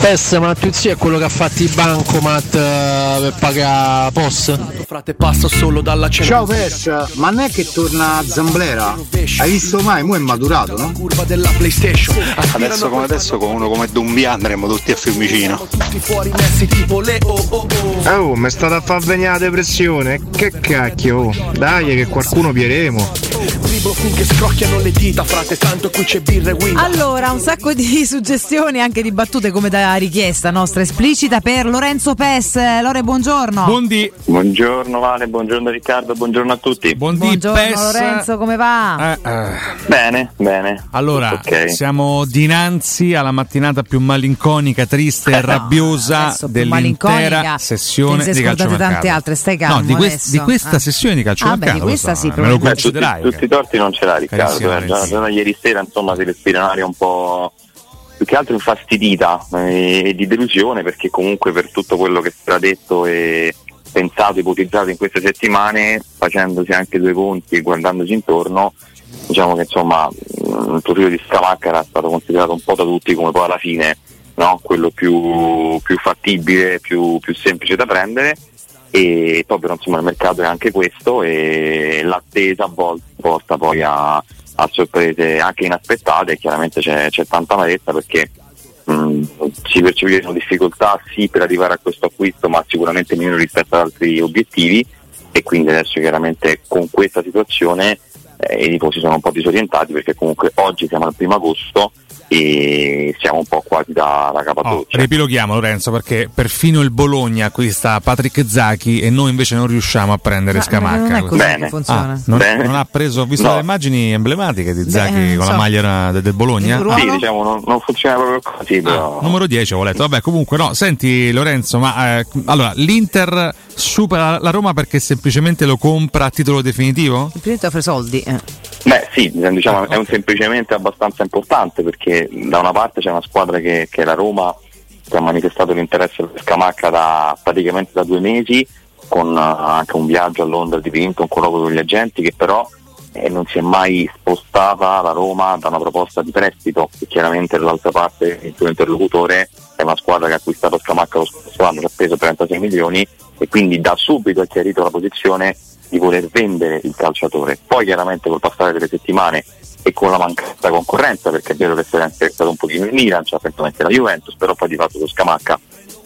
Pes, ma più zio è quello che ha fatto i bancomat eh, per pagare POS? Frate passa solo dalla Ciao Pes, ma non è che torna Zamblera? Hai visto mai? Mo' è maturato, no? curva della PlayStation. Adesso come adesso con uno come Dumbia andremo tutti a Fiumicino. Tutti fuori messi tipo le oh oh oh. Oh, mi è stata a far venire la depressione. Che cacchio, oh. dai che qualcuno pieremo. Driblo finché scrocchiano le dita, frate, tanto qui c'è birra e guida. Allora, un sacco di suggestioni, anche di battute come da richiesta nostra esplicita per Lorenzo Pes. Lore, buongiorno. Buondì. Buongiorno Vale, buongiorno Riccardo, buongiorno a tutti. Buongiorno Lorenzo, come va? Bene, bene. Allora, Ok. siamo dinanzi alla mattinata più malinconica, triste e rabbiosa adesso più dell'intera sessione di calciomercato. tante altre, stai calmo No, di, quest- di questa Ah. sessione di Ah, beh, di questa sì, me lo probabilmente. concederai. Tutti i torti non ce l'ha Riccardo, eh, già, già ieri sera insomma si respira un'aria un po' più che altro infastidita eh, e di delusione perché comunque per tutto quello che sarà detto e pensato, ipotizzato in queste settimane, facendosi anche due conti e guardandosi intorno, diciamo che insomma il profilo di Scamacca era stato considerato un po' da tutti come poi alla fine no? quello più, più fattibile, più, più semplice da prendere e poi però insomma il mercato è anche questo e l'attesa a volte porta poi a, a sorprese anche inaspettate. Chiaramente c'è, c'è tanta amarezza perché mh, si percepiscono difficoltà sì per arrivare a questo acquisto ma sicuramente meno rispetto ad altri obiettivi. E quindi adesso chiaramente con questa situazione eh, i tifosi sono un po' disorientati perché comunque oggi siamo al primo agosto e siamo un po' quasi da, da capo a Oh, ripiloghiamo Lorenzo perché perfino il Bologna acquista Patrick Zacchi e noi invece non riusciamo a prendere Ma- Scamacca. ma non è così Bene. che funziona. Ah, non, Bene. non ha preso, ho visto No. le immagini emblematiche di Zacchi Beh, con so. la maglia de- del Bologna. Ah, Sì, diciamo non, non funziona proprio così però. Numero 10 ho letto. Vabbè, comunque no. Senti Lorenzo, ma eh, allora l'Inter supera la Roma perché semplicemente lo compra a titolo definitivo? Il primo ti offre soldi. eh. Beh sì, diciamo, è un semplicemente abbastanza importante perché da una parte c'è una squadra che, che è la Roma che ha manifestato l'interesse per Scamacca da praticamente da due mesi con eh, anche un viaggio a Londra di Pinto, un colloquio con gli agenti che però e non si è mai spostata la Roma da una proposta di prestito, che chiaramente dall'altra parte il suo interlocutore è una squadra che ha acquistato Scamacca lo scorso anno, ci ha speso 36 milioni e quindi da subito ha chiarito la posizione di voler vendere il calciatore. Poi chiaramente col passare delle settimane e con la mancata concorrenza, perché è vero che si è interessato un pochino il Milan, c'è attentamente la Juventus, però poi di fatto con Scamacca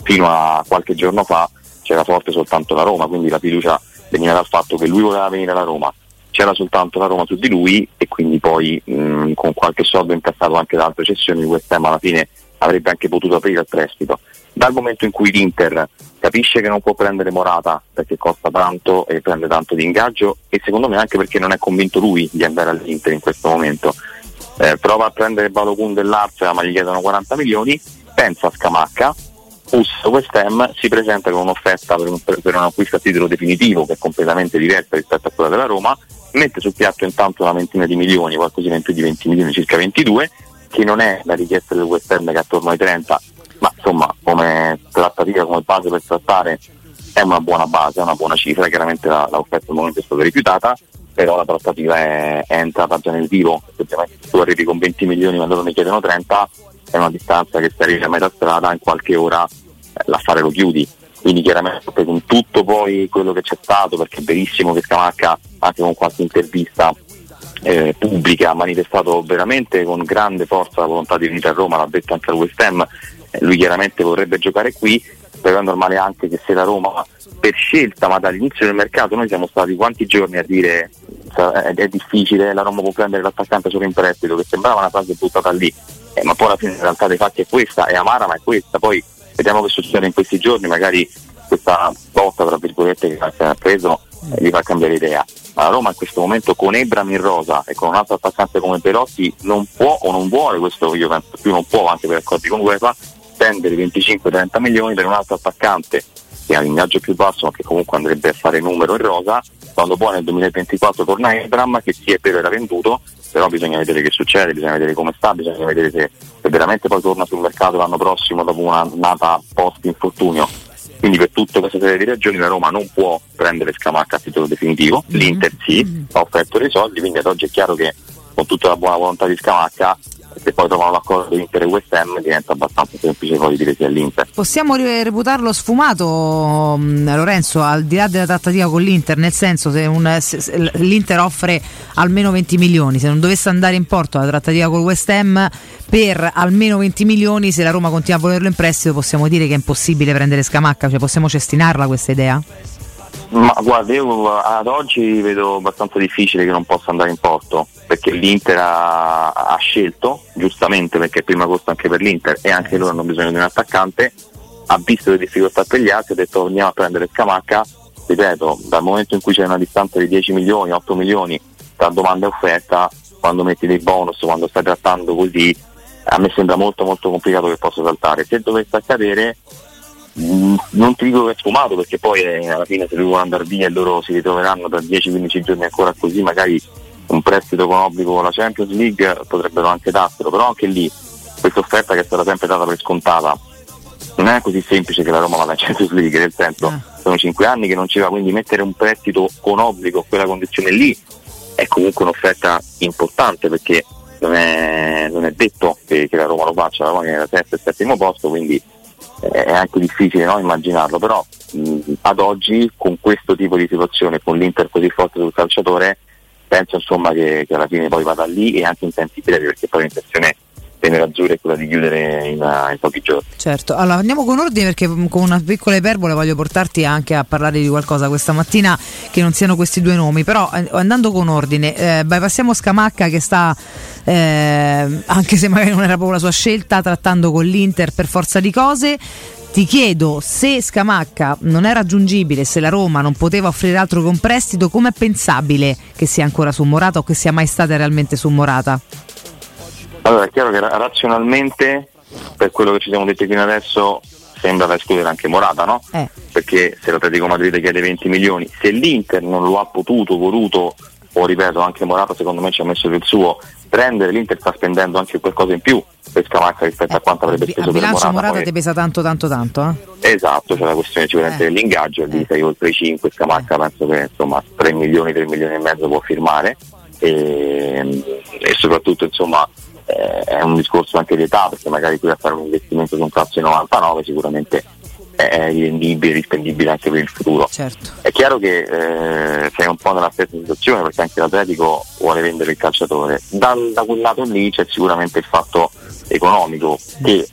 fino a qualche giorno fa c'era forte soltanto la Roma, quindi la fiducia veniva dal fatto che lui voleva venire alla Roma, c'era soltanto la Roma su di lui e quindi poi mh, con qualche soldo incassato anche da altre cessioni West Ham alla fine avrebbe anche potuto aprire il prestito. Dal momento in cui l'Inter capisce che non può prendere Morata perché costa tanto e prende tanto di ingaggio e secondo me anche perché non è convinto lui di andare all'Inter in questo momento, eh, prova a prendere Balogun dell'Arza ma gli chiedono 40 milioni, pensa a Scamacca, Usso West Ham si presenta con un'offerta per un, per un acquisto a titolo definitivo che è completamente diversa rispetto a quella della Roma, mette sul piatto intanto una ventina di milioni, qualcosina in più di 20 milioni, circa 22, che non è la richiesta del West Ham che è attorno ai 30, ma insomma come trattativa, come base per trattare è una buona base, è una buona cifra, chiaramente la, l'offerta al momento è stata rifiutata, però la trattativa è, è entrata già nel vivo, ovviamente se tu arrivi con 20 milioni ma loro ne chiedono 30, è una distanza che se arrivi a metà strada in qualche ora eh, l'affare lo chiudi. Quindi chiaramente con tutto poi quello che c'è stato, perché è verissimo che Scamacca anche con qualche intervista eh, pubblica ha manifestato veramente con grande forza la volontà di venire a Roma, l'ha detto anche al West Ham, lui chiaramente vorrebbe giocare qui, però è normale anche che se la Roma per scelta, ma dall'inizio del mercato noi siamo stati quanti giorni a dire è, difficile, la Roma può prendere l'attaccante solo in prestito, che sembrava una frase buttata lì, eh, ma poi alla fine in realtà dei fatti è questa, è amara ma è questa, poi vediamo che succede in questi giorni, magari questa botta tra virgolette che ha preso eh, gli fa cambiare idea. Ma la Roma in questo momento con Ebram in rosa e con un altro attaccante come Perotti non può o non vuole, questo io penso più non può anche per accordi con UEFA, spendere 25-30 milioni per un altro attaccante che ha l'ingaggio più basso ma che comunque andrebbe a fare numero in rosa, quando poi nel 2024 torna Ebram che sì è vero era venduto, però bisogna vedere che succede, bisogna vedere come sta, bisogna vedere se, se veramente poi torna sul mercato l'anno prossimo dopo un'annata post infortunio. Quindi per tutta questa serie di ragioni la Roma non può prendere Scamacca a titolo definitivo, l'Inter sì, ha offerto dei soldi, quindi ad oggi è chiaro che con tutta la buona volontà di Scamacca se poi trovano l'accordo Inter e West Ham diventa abbastanza semplice poi dire sì all'Inter. Possiamo re- reputarlo sfumato mh, Lorenzo al di là della trattativa con l'Inter, nel senso se, un, se, se l'Inter offre almeno 20 milioni, se non dovesse andare in porto la trattativa con West Ham per almeno 20 milioni, se la Roma continua a volerlo in prestito possiamo dire che è impossibile prendere Scamacca, cioè possiamo cestinarla questa idea? Ma guarda, io ad oggi vedo abbastanza difficile che non possa andare in porto, perché l'Inter ha, ha scelto, giustamente perché prima costa anche per l'Inter e anche loro hanno bisogno di un attaccante, ha visto le difficoltà per gli altri, ha detto andiamo a prendere Scamacca, ripeto, dal momento in cui c'è una distanza di 10 milioni, 8 milioni tra domanda e offerta, quando metti dei bonus, quando stai trattando così, a me sembra molto molto complicato che possa saltare. Se dovesse accadere Mm, non ti dico che è sfumato perché poi eh, alla fine se devono andare via e loro si ritroveranno per 10-15 giorni ancora così magari un prestito con obbligo con la Champions League potrebbero anche darselo però anche lì questa offerta che è stata sempre data per scontata non è così semplice che la Roma vada in Champions League nel senso Eh. sono 5 anni che non ci va quindi mettere un prestito con obbligo a quella condizione lì è comunque un'offerta importante perché non è, non è detto che, che la Roma lo faccia la Roma viene da terzo e settimo posto quindi è anche difficile no, immaginarlo, però mh, ad oggi con questo tipo di situazione, con l'Inter così forte sul calciatore, penso insomma che, che alla fine poi vada lì e anche in tempi brevi perché poi l'intenzione dei nerazzurri è quella di chiudere in, in pochi giorni. Certo, allora andiamo con ordine perché con una piccola iperbole voglio portarti anche a parlare di qualcosa questa mattina che non siano questi due nomi, però eh, andando con ordine, eh, bypassiamo Scamacca che sta, eh, anche se magari non era proprio la sua scelta, trattando con l'Inter per forza di cose. Ti chiedo se Scamacca non è raggiungibile, se la Roma non poteva offrire altro che un prestito, com'è pensabile che sia ancora su Morata o che sia mai stata realmente su Morata? Allora è chiaro che ra- razionalmente, per quello che ci siamo detti fino adesso, sembra da escludere anche Morata, no? Eh. Perché se l'Atletico Madrid chiede 20 milioni, se l'Inter non lo ha potuto, voluto, o ripeto, anche Morata secondo me ci ha messo del suo, prendere l'Inter sta spendendo anche qualcosa in più per Scamacca rispetto a quanto avrebbe speso per Morata. Morata poi- ti pesa tanto tanto tanto, eh? Esatto, c'è la questione sicuramente Eh. dell'ingaggio, lì sei oltre i 5, Scamacca penso che insomma 3 milioni, 3 milioni e mezzo può firmare. e, e soprattutto insomma eh, è un discorso anche di età perché magari qui a fare un investimento su un calcio 99 sicuramente è rivendibile, rispendibile anche per il futuro. Certo. È chiaro che eh, sei un po' nella stessa situazione perché anche l'Atletico vuole vendere il calciatore. Da, da quel lato lì c'è sicuramente il fatto economico che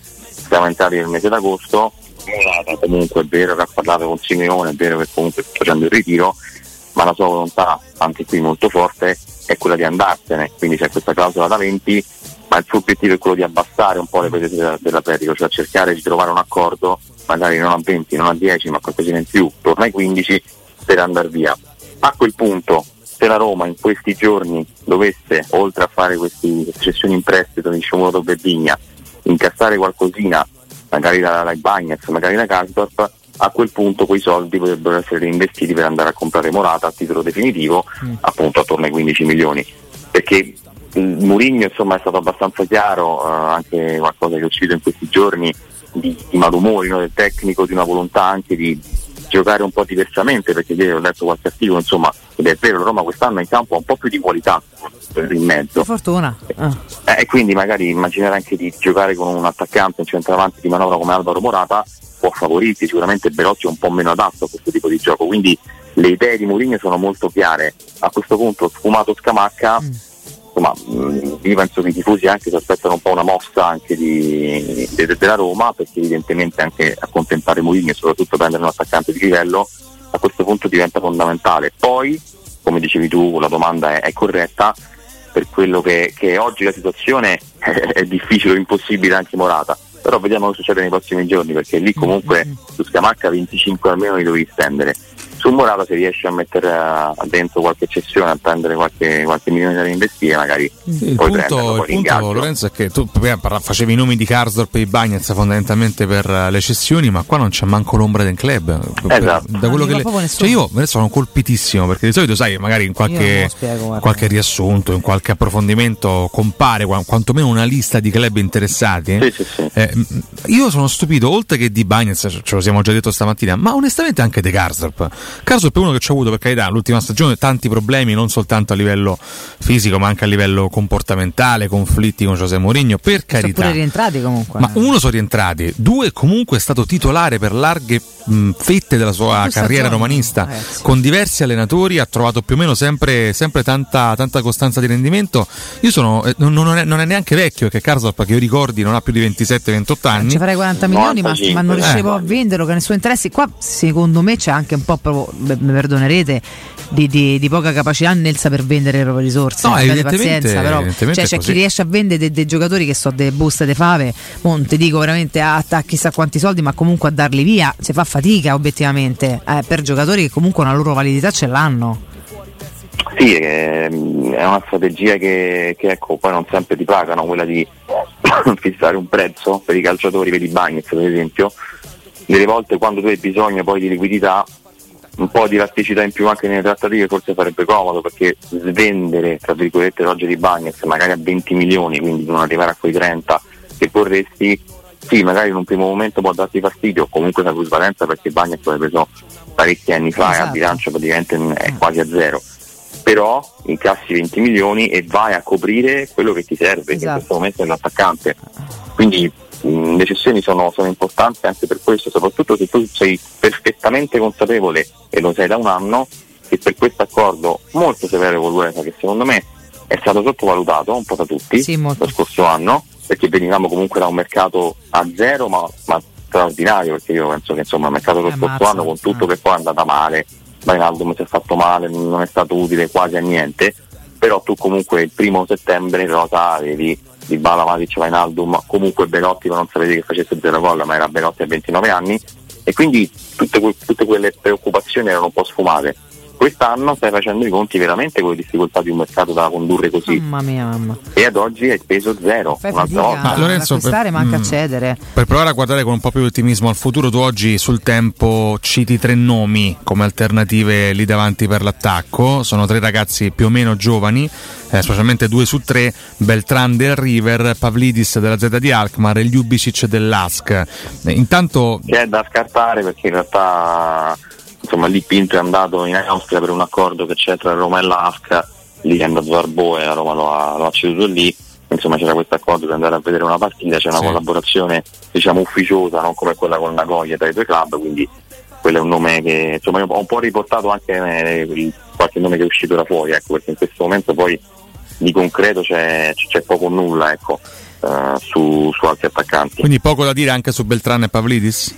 siamo entrati nel mese d'agosto, Morata comunque è vero che ha parlato con Simeone, è vero che comunque sta facendo il ritiro, ma la sua volontà, anche qui molto forte, è quella di andarsene, quindi c'è questa clausola da 20, ma il suo obiettivo è quello di abbassare un po' le pretese dell'Atletico, cioè cercare di trovare un accordo, magari non a 20, non a 10, ma qualcosina in più, torna ai 15 per andare via. A quel punto, se la Roma in questi giorni dovesse, oltre a fare queste cessioni in prestito di Sciomuro Berbigna, incassare qualcosina, magari da, da Bagnets, magari da Karsdorp, a quel punto quei soldi potrebbero essere reinvestiti per andare a comprare Morata a titolo definitivo, appunto attorno ai 15 milioni. Perché il Murigno insomma è stato abbastanza chiaro, eh, anche qualcosa che è uscito in questi giorni, di, di malumori no, del tecnico, di una volontà anche di giocare un po' diversamente, perché ieri ho letto qualche articolo, insomma, ed è vero, Roma quest'anno in campo ha un po' più di qualità in mezzo. Fortuna. Ah. Eh, e quindi magari immaginare anche di giocare con un attaccante, un centravanti di manovra come Alvaro Morata può favorirti, sicuramente Belotti è un po' meno adatto a questo tipo di gioco, quindi le idee di Mourinho sono molto chiare. A questo punto sfumato Scamacca, insomma, mh, io penso che i tifosi anche si aspettano un po' una mossa anche di, de- della Roma, perché evidentemente anche accontentare Mourinho e soprattutto prendere un attaccante di livello a questo punto diventa fondamentale. Poi, come dicevi tu, la domanda è, è corretta, per quello che, che oggi la situazione è, è difficile o impossibile anche Morata. Però vediamo cosa succede nei prossimi giorni, perché lì comunque su Scamacca 25 almeno li devi stendere. Su Morata se riesci a mettere eh, dentro qualche cessione, a prendere qualche, qualche milione da reinvestire, magari Il puoi punto, prendere il punto. Lorenzo, è che tu parla- facevi i nomi di Karsdorp e i Bagnets fondamentalmente per eh, le cessioni, ma qua non c'è manco l'ombra del club. Per- Esatto. Da quello Non che le- cioè io me ne sono colpitissimo perché di solito, sai, magari in qualche, spiego, qualche riassunto, in qualche approfondimento compare qua- quantomeno una lista di club interessati. Eh, m- io sono stupito, oltre che di Bagnets, ce ce lo siamo già detto stamattina, ma onestamente anche di Karsdorp. Karsdorp è uno che ci ha avuto per carità l'ultima stagione tanti problemi, non soltanto a livello fisico, ma anche a livello comportamentale, conflitti con José Mourinho, per Sono carità. pure rientrati comunque. Ma uno sono rientrati, due comunque è stato titolare per larghe mh, fette della sua Due carriera stagioni, romanista, ragazzi. con diversi allenatori, ha trovato più o meno sempre, sempre tanta, tanta costanza di rendimento. Io sono, eh, non, non è, non è neanche vecchio, perché Karsdorp, che io ricordi, non ha più di 27-28 anni. Ci farei 40 milioni, ma, ma non riuscivo Eh. a venderlo, che nessuno interessi. Qua, secondo me, c'è anche un po', proprio, beh, mi perdonerete, di, di- di poca capacità nel saper vendere le proprie risorse. No, pazienza, però. Cioè, c'è così. chi riesce a vendere dei, dei giocatori che so delle buste de fave, mo non ti dico veramente a, a chissà quanti soldi, ma comunque a darli via. Si fa fatica, obiettivamente, eh, per giocatori che comunque una loro validità ce l'hanno. Sì, ehm, è una strategia che, che, ecco, poi non sempre ti pagano, quella di fissare un prezzo per i calciatori, vedi Bagnets per esempio, delle volte quando tu hai bisogno poi di liquidità, un po' di elasticità in più anche nelle trattative forse farebbe comodo perché svendere tra virgolette l'oggi di Bagnets magari a 20 milioni, quindi non arrivare a quei 30 che vorresti, sì magari in un primo momento può darti fastidio, comunque la plusvalenza perché Bagnets l'hai preso parecchi anni fa e Esatto. a bilancio praticamente è quasi a zero però incassi 20 milioni e vai a coprire quello che ti serve, che in Esatto. questo momento è l'attaccante. Quindi mh, le cessioni sono, sono importanti anche per questo, soprattutto se tu sei perfettamente consapevole e lo sei da un anno che per questo accordo molto severo con l'UEFA che secondo me è stato sottovalutato un po' da tutti lo scorso anno perché venivamo comunque da un mercato a zero ma, ma straordinario perché io penso che insomma il mercato dello Eh, scorso anno con tutto che poi è andata male Wijnaldum si è fatto male, non è stato utile quasi a niente, però tu comunque il primo settembre in rosa avevi di Bala Matic Wijnaldum, comunque Belotti ma non sapevi che facesse zero gol, ma era Belotti a 29 anni e quindi tutte, que- tutte quelle preoccupazioni erano un po' sfumate. Quest'anno stai facendo i conti veramente con le difficoltà di un mercato da condurre così Mamma mia, mamma. e ad oggi è speso zero, Fai un'altra fatica volta. Lorenzo, per- ma anche a mm. cedere. Per provare a guardare con un po' più di ottimismo al futuro, tu oggi sul tempo citi tre nomi come alternative lì davanti per l'attacco. Sono tre ragazzi più o meno giovani, eh, specialmente due su tre: Beltran del River, Pavlidis della Z di Alkmaar e Ljubicic dell'Ask. Eh, intanto che è da scartare perché in realtà insomma lì Pinto è andato in Austria per un accordo che c'è tra Roma e l'ASC lì è andato Zarbo e la Roma lo ha, lo ha ceduto lì insomma c'era questo accordo di andare a vedere una partita c'è una Sì. collaborazione diciamo ufficiosa non come quella con Nagoya tra i due club quindi quello è un nome che insomma io ho un po' riportato anche eh, qualche nome che è uscito da fuori ecco perché in questo momento poi di concreto c'è, c'è poco o nulla ecco eh, su, su altri attaccanti Quindi poco da dire anche su Beltrán e Pavlidis?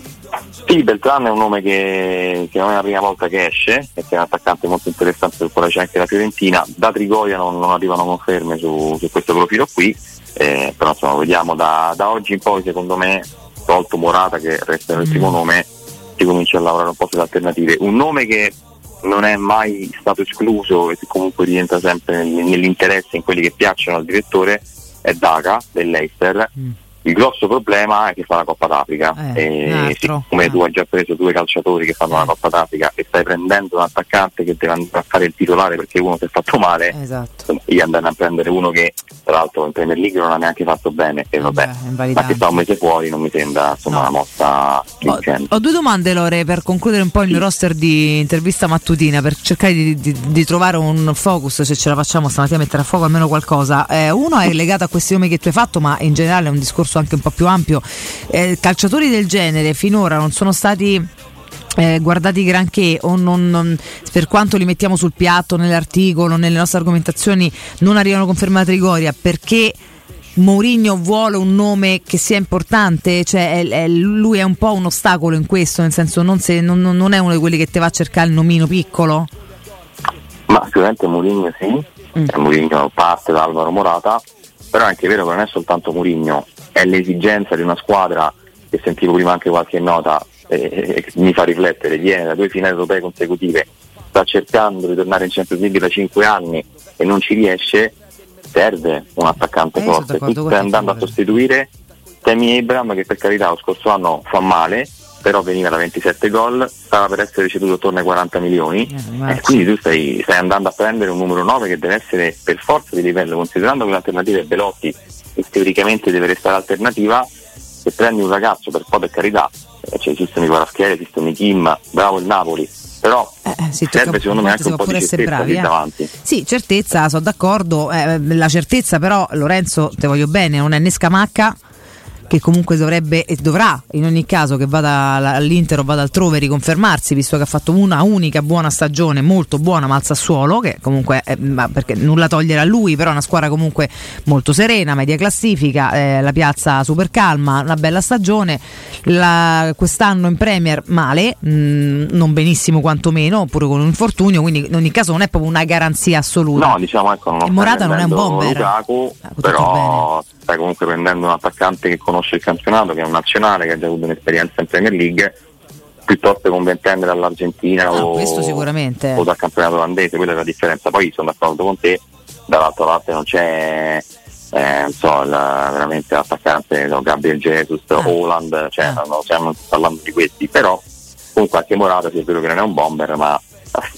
Sì, Beltrán è un nome che, che non è la prima volta che esce, che è un attaccante molto interessante, per quale c'è anche la Fiorentina. Da Trigoria non, non arrivano conferme su, su questo profilo qui, eh, però insomma vediamo da, da oggi in poi secondo me, tolto Morata che resta nel primo nome, si comincia a lavorare un po' sulle alternative. Un nome che non è mai stato escluso e che comunque rientra sempre nel- nell'interesse in quelli che piacciono al direttore è Daga dell'Eister. Il grosso problema è che fa la Coppa d'Africa. Eh, e siccome tu hai già preso due calciatori che fanno la Coppa d'Africa e stai prendendo un attaccante che deve andare a fare il titolare perché uno si è fatto male, Esatto. io andare a prendere uno che tra l'altro in Premier League non ha neanche fatto bene e vabbè, ma invalidante. che sta un mese fuori non mi sembra insomma una mossa vincente. Ho due domande Lore per concludere un po' il mio roster di intervista mattutina per cercare di, di- di trovare un focus se ce la facciamo stamattina a mettere a fuoco almeno qualcosa. Eh, uno è legato a questi nomi che tu hai fatto ma in generale è un discorso anche un po' più ampio. Eh, calciatori del genere finora non sono stati eh, guardati granché o non, non- per quanto li mettiamo sul piatto nell'articolo, nelle nostre argomentazioni non arrivano conferme a Trigoria perché Mourinho vuole un nome che sia importante, cioè è- è- lui è un po' un ostacolo in questo, nel senso non, se- non- non- è uno di quelli che ti va a cercare il nomino piccolo. Ma sicuramente Mourinho sì, Mm. Mourinho parte da Alvaro Morata, però è anche vero che non è soltanto Mourinho, è l'esigenza di una squadra che sentivo prima anche qualche nota e, e- e mi fa riflettere, viene da due finali europee consecutive, sta cercando di tornare in Champions League da cinque anni e non ci riesce, serve un attaccante Eh, forte, tu con stai andando a sostituire Temi Abraham che per carità lo scorso anno fa male, però veniva da 27 gol, stava per essere ceduto attorno ai 40 milioni. E quindi tu stai, stai andando a prendere un numero 9 che deve essere per forza di livello, considerando che l'alternativa è Belotti e teoricamente deve restare alternativa, se prendi un ragazzo per poi per carità, eh, cioè esistono i Guaraschieri, esistono i Kim, bravo il Napoli, però sì, serve secondo me anche un po' di certezza bravi, eh. davanti. Sì, certezza, sono d'accordo. eh, la certezza, però, Lorenzo, te voglio bene, non è né Scamacca. Che comunque dovrebbe e dovrà in ogni caso che vada all- all'Inter o vada altrove riconfermarsi, visto che ha fatto una unica buona stagione, molto buona, ma al Sassuolo, che comunque eh, perché nulla togliere a lui, però è una squadra comunque molto serena, media classifica, eh, la piazza super calma, una bella stagione. La- quest'anno in Premier male, mh, non benissimo quantomeno, oppure con un infortunio, quindi in ogni caso non è proprio una garanzia assoluta. No, diciamo ecco, non Morata non è un bomber. Lukaku, tutto però stai comunque prendendo un attaccante che conosce il campionato, che è un nazionale, che ha già avuto un'esperienza in Premier League, piuttosto che un ventenne dall'Argentina No, o, questo sicuramente. o dal campionato olandese, quella è la differenza. Poi sono d'accordo con te, dall'altra parte non c'è eh, non so, la- veramente l'attaccante no, Gabriel Jesus, Ah. Holland, cioè non stiamo parlando di questi, però comunque anche Morata sì, è vero che non è un bomber, ma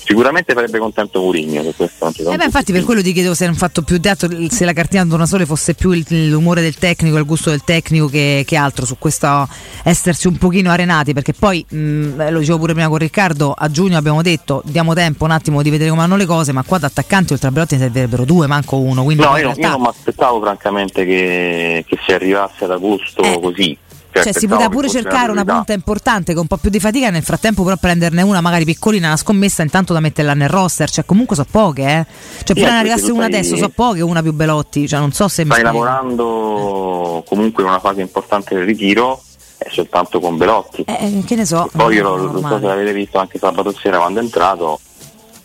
sicuramente farebbe contento Mourinho, su questo Eh beh, infatti per quello ti chiedevo se non fatto più dato se la cartina Donasole fosse più il- l'umore del tecnico, il gusto del tecnico che, che altro su questo essersi un pochino arenati, perché poi mh, eh, lo dicevo pure prima con Riccardo, a giugno abbiamo detto diamo tempo un attimo di vedere come vanno le cose, ma qua da attaccanti oltre a Belotti ne servirebbero due, manco uno, quindi No, io, io realtà non mi aspettavo francamente che, che si arrivasse ad agosto così. Cioè, si poteva pure cercare una punta importante con un po' più di fatica, nel frattempo però prenderne una magari piccolina, una scommessa intanto da metterla nel roster, cioè comunque so poche, eh. Cioè prima perché ne arrivasse una stai- adesso, so poche, una più Belotti, cioè non so se Stai lavorando comunque in una fase importante del ritiro, è soltanto con Belotti. Eh, che ne so. Poi io lo- so se l'avete visto anche sabato sera quando è entrato,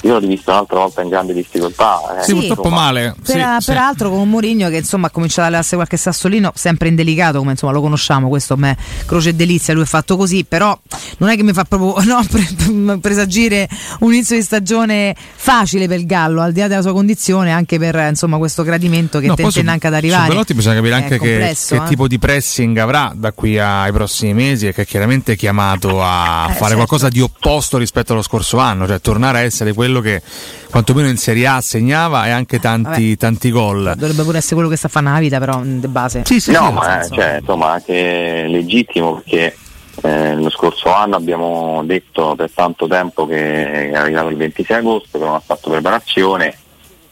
io l'ho rivisto un'altra volta in grande difficoltà. eh, Sì, purtroppo male. Per- peraltro con un Mourinho che insomma ha cominciato a levarsi qualche sassolino sempre indelicato come insomma lo conosciamo questo a me croce e delizia lui è fatto così però non è che mi fa proprio no, pre- presagire un inizio di stagione facile per il Gallo al di là della sua condizione anche per insomma questo gradimento che No, su- anche ad Su arrivare Belotti bisogna capire È anche che, complesso, che eh. tipo di pressing avrà da qui ai prossimi mesi e che è chiaramente chiamato a Eh, fare certo. qualcosa di opposto rispetto allo scorso anno, cioè tornare a essere quello che quantomeno in Serie A segnava e anche tanti, tanti gol. dovrebbe pure essere quello che sta a fare una vita però di base. No, ma è, cioè, insomma, anche legittimo perché eh, lo scorso anno abbiamo detto per tanto tempo che è arrivato il 26 agosto, che non ha fatto preparazione,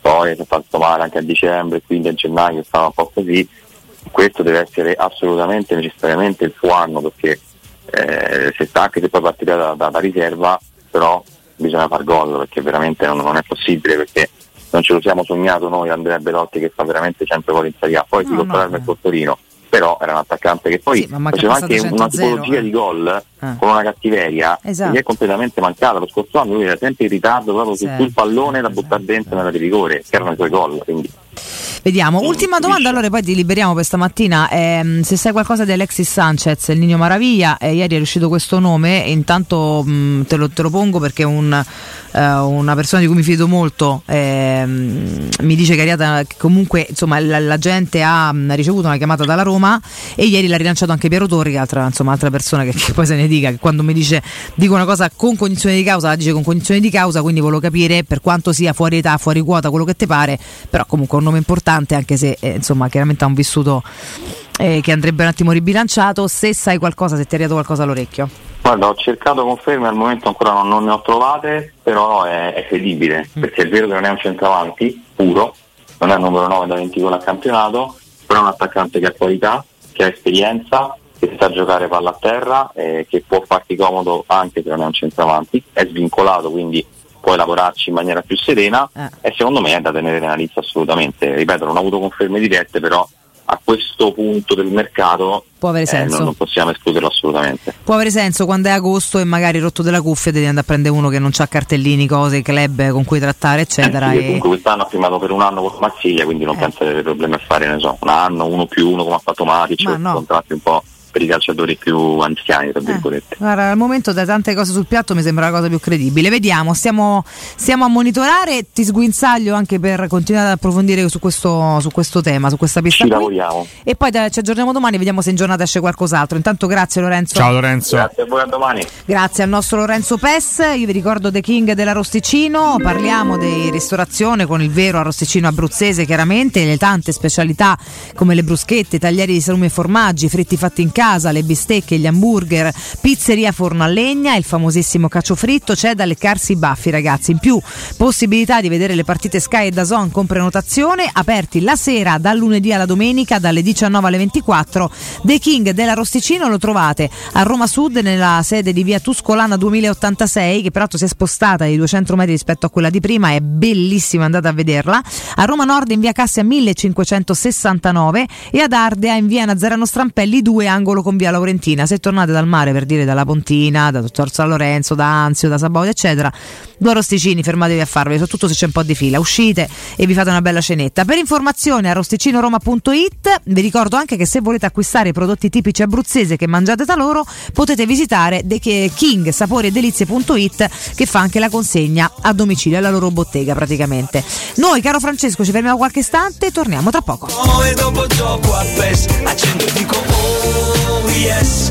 poi si è fatto male anche a dicembre, quindi a gennaio stava un po' così, questo deve essere assolutamente, necessariamente il suo anno perché eh, se sta anche se poi partirà da, da- da riserva, però bisogna far gol perché veramente non, non è possibile perché non ce lo siamo sognato noi Andrea Belotti che fa veramente sempre gol in Serie A, poi si No, può no, parlarne col Torino, però era un attaccante che poi Sì, faceva anche una 100-0, tipologia eh. di gol Eh. con una cattiveria Esatto. che è completamente mancata. Lo scorso anno lui era sempre in ritardo proprio Sempre, sul pallone da buttare dentro nella di rigore, che erano i suoi gol. Quindi Vediamo. Ultima domanda, allora poi ti liberiamo per stamattina. Ehm, se sai qualcosa di Alexis Sanchez, il Nino Maraviglia, eh, ieri è uscito questo nome, intanto mh, te, lo, te lo pongo perché un, eh, una persona di cui mi fido molto ehm, mi dice che, Ariata- che comunque insomma, la, la gente ha mh, ricevuto una chiamata dalla Roma e ieri l'ha rilanciato anche Piero Torri, altra, insomma, altra persona che, che poi se ne dica, che quando mi dice dico una cosa con cognizione di causa, la dice con cognizione di causa, quindi volevo capire per quanto sia fuori età, fuori quota, quello che ti pare, però comunque è un nome importante anche se eh, insomma chiaramente ha un vissuto eh, che andrebbe un attimo ribilanciato, se sai qualcosa, se ti è arrivato qualcosa all'orecchio. Guarda, ho cercato conferme, al momento ancora non, non ne ho trovate, però è, è credibile, perché è vero che non è un centravanti puro, non è il numero 9 da 20 gol al campionato, però è un attaccante che ha qualità, che ha esperienza, che sa giocare palla a terra, eh, che può farti comodo anche se non è un centravanti, è svincolato, quindi puoi lavorarci in maniera più serena e secondo me è da tenere nella lista assolutamente. Ripeto, non ho avuto conferme dirette, però a questo punto del mercato Può avere eh, senso. non, non possiamo escluderlo assolutamente. Può avere senso quando è agosto e magari rotto della cuffia devi andare a prendere uno che non ha cartellini, cose, club con cui trattare, eccetera. Sì, e- comunque quest'anno ha firmato per un anno con Marsiglia, quindi Eh. non penso di avere problemi a fare, ne so, un anno, uno più uno come ha fatto Matic, Ma no. contratti un po' per i calciatori più anziani, Eh. tra virgolette. Guarda, al momento da tante cose sul piatto mi sembra la cosa più credibile. Vediamo, stiamo, stiamo a monitorare, ti sguinzaglio anche per continuare ad approfondire su questo, su questo tema, su questa pista Ci qui. lavoriamo. E poi da- ci aggiorniamo domani, vediamo se in giornata esce qualcos'altro. Intanto grazie Lorenzo. Lorenzo. Grazie a voi, a domani. Grazie al nostro Lorenzo Pes, io vi ricordo The King dell'Arrosticino, parliamo di ristorazione con il vero arrosticino abruzzese chiaramente, le tante specialità come le bruschette, i taglieri di salumi e formaggi, fritti fatti in casa, le bistecche, gli hamburger, pizzeria forno a legna, il famosissimo cacio fritto, c'è da leccarsi i baffi ragazzi, in più possibilità di vedere le partite Sky e Dazon con prenotazione, aperti la sera dal lunedì alla domenica dalle 19 alle 24, The King dell'Arrosticino lo trovate a Roma Sud nella sede di via Tuscolana 2086 che peraltro si è spostata di 200 metri rispetto a quella di prima è bellissima andate a vederla. A Roma Nord in via Cassia 1569 e ad Ardea in via Nazareno Strampelli 2 angolo con via Laurentina. Se tornate dal mare per dire dalla Pontina da Dottor San Lorenzo da Anzio da Sabaudia eccetera due arrosticini fermatevi a farvi soprattutto se c'è un po' di fila. Uscite e vi fate una bella cenetta per informazioni arrosticinoroma.it vi ricordo anche che se volete acquistare i prodotti tipici abruzzese che mangiate da loro potete visitare The King Sapori e Delizie.it che fa anche la consegna a domicilio alla loro bottega praticamente. Noi caro Francesco ci fermiamo qualche istante torniamo tra poco. E dopo gioco a PES Accendo e dico oh yes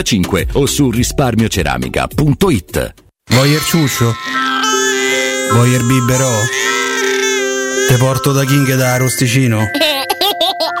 o su risparmioceramica.it. Voyer ciuscio? Voyer biberò? Te porto da King da Rosticino?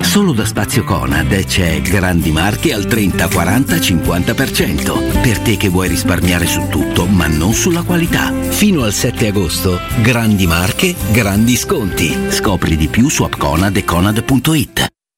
Solo da Spazio Conad c'è grandi marche al 30, 40, 50%. Per te che vuoi risparmiare su tutto, ma non sulla qualità. Fino al 7 agosto, grandi marche, grandi sconti. Scopri di più su appconad e conad.it.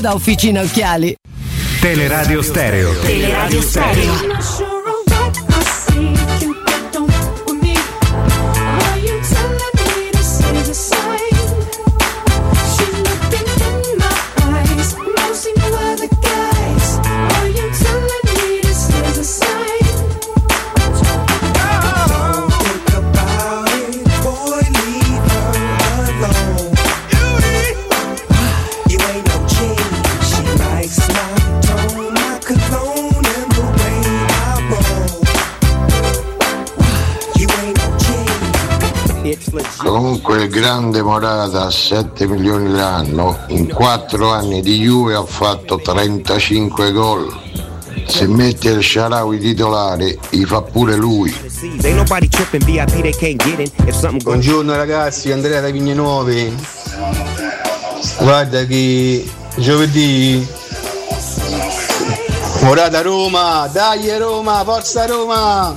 da Officina Occhiali. Teleradio Stereo. Teleradio Stereo. Comunque il grande Morata a 7 milioni l'anno, in 4 anni di Juve ha fatto 35 gol. Se mette il Sharawi titolare, gli fa pure lui. Buongiorno ragazzi, Andrea da Vigne Nuove. Guarda che giovedì Morata Roma, dai Roma, forza Roma!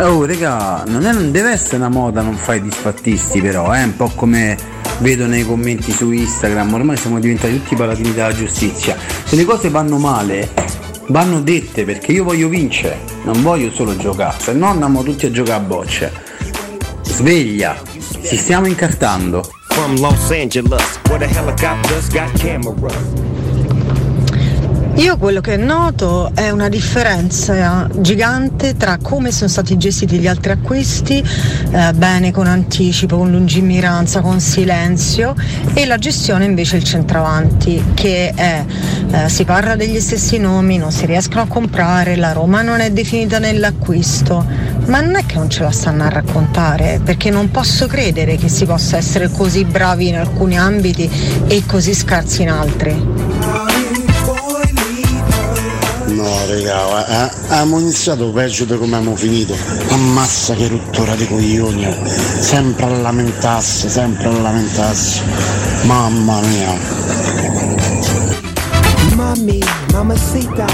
Oh raga, non, non deve essere una moda non fare disfattisti però, è un po' come vedo nei commenti su Instagram, ormai siamo diventati tutti paladini della giustizia. Se le cose vanno male, vanno dette perché io voglio vincere, non voglio solo giocare, se no andiamo tutti a giocare a bocce. Sveglia, ci stiamo incartando. From Los Angeles, where the helicopters got cameras. Io quello che noto è una differenza gigante tra come sono stati gestiti gli altri acquisti, eh, bene con anticipo, con lungimiranza, con silenzio, e la gestione invece il centravanti, che è, eh, si parla degli stessi nomi, non si riescono a comprare, la Roma non è definita nell'acquisto, ma non è che non ce la stanno a raccontare, perché non posso credere che si possa essere così bravi in alcuni ambiti e così scarsi in altri. No, raga, eh, abbiamo iniziato peggio di come abbiamo finito. Ammazza che rottura di coglioni. Sempre a lamentarsi, sempre a lamentarsi. Mamma mia. Mami, mamacita.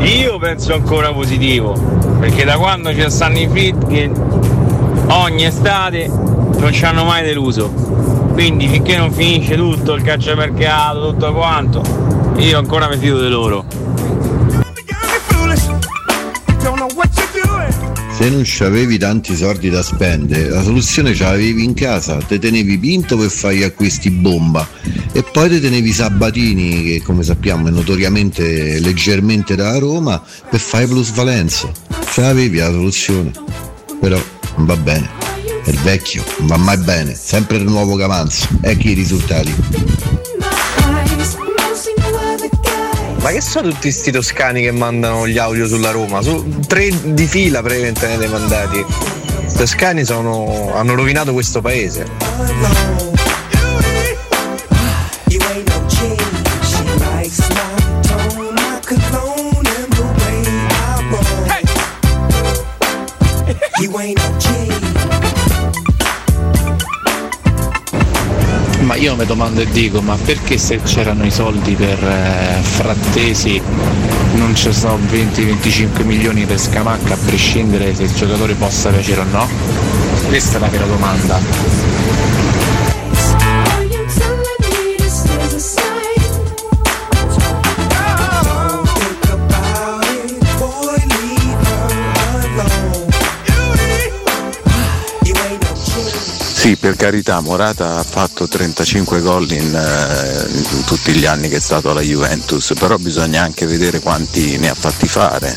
Io penso ancora positivo, perché da quando ci stanno i fit ogni estate non ci hanno mai deluso. Quindi finché non finisce tutto il calciomercato, tutto quanto, io ancora mi fido di loro. Se non c'avevi tanti soldi da spendere, la soluzione ce l'avevi in casa, te tenevi Pinto per fare gli acquisti bomba e poi te tenevi Sabatini, che come sappiamo è notoriamente leggermente da Roma, per fare plusvalenza. Ce l'avevi la soluzione. Però non va bene. È il vecchio, non va mai bene, sempre il nuovo che avanza. Ecco i risultati. Ma che sono tutti sti toscani che mandano gli audio sulla Roma? Su tre di fila praticamente ne mandati. I toscani sono, hanno rovinato questo paese. Mi domando e dico, ma perché se c'erano i soldi per eh, frattesi non ci sono 20-25 milioni per Scamacca a prescindere se il giocatore possa piacere o no? Questa è la vera domanda. Sì, per carità, Morata ha fatto 35 gol in, eh, in tutti gli anni che è stato alla Juventus, però bisogna anche vedere quanti ne ha fatti fare.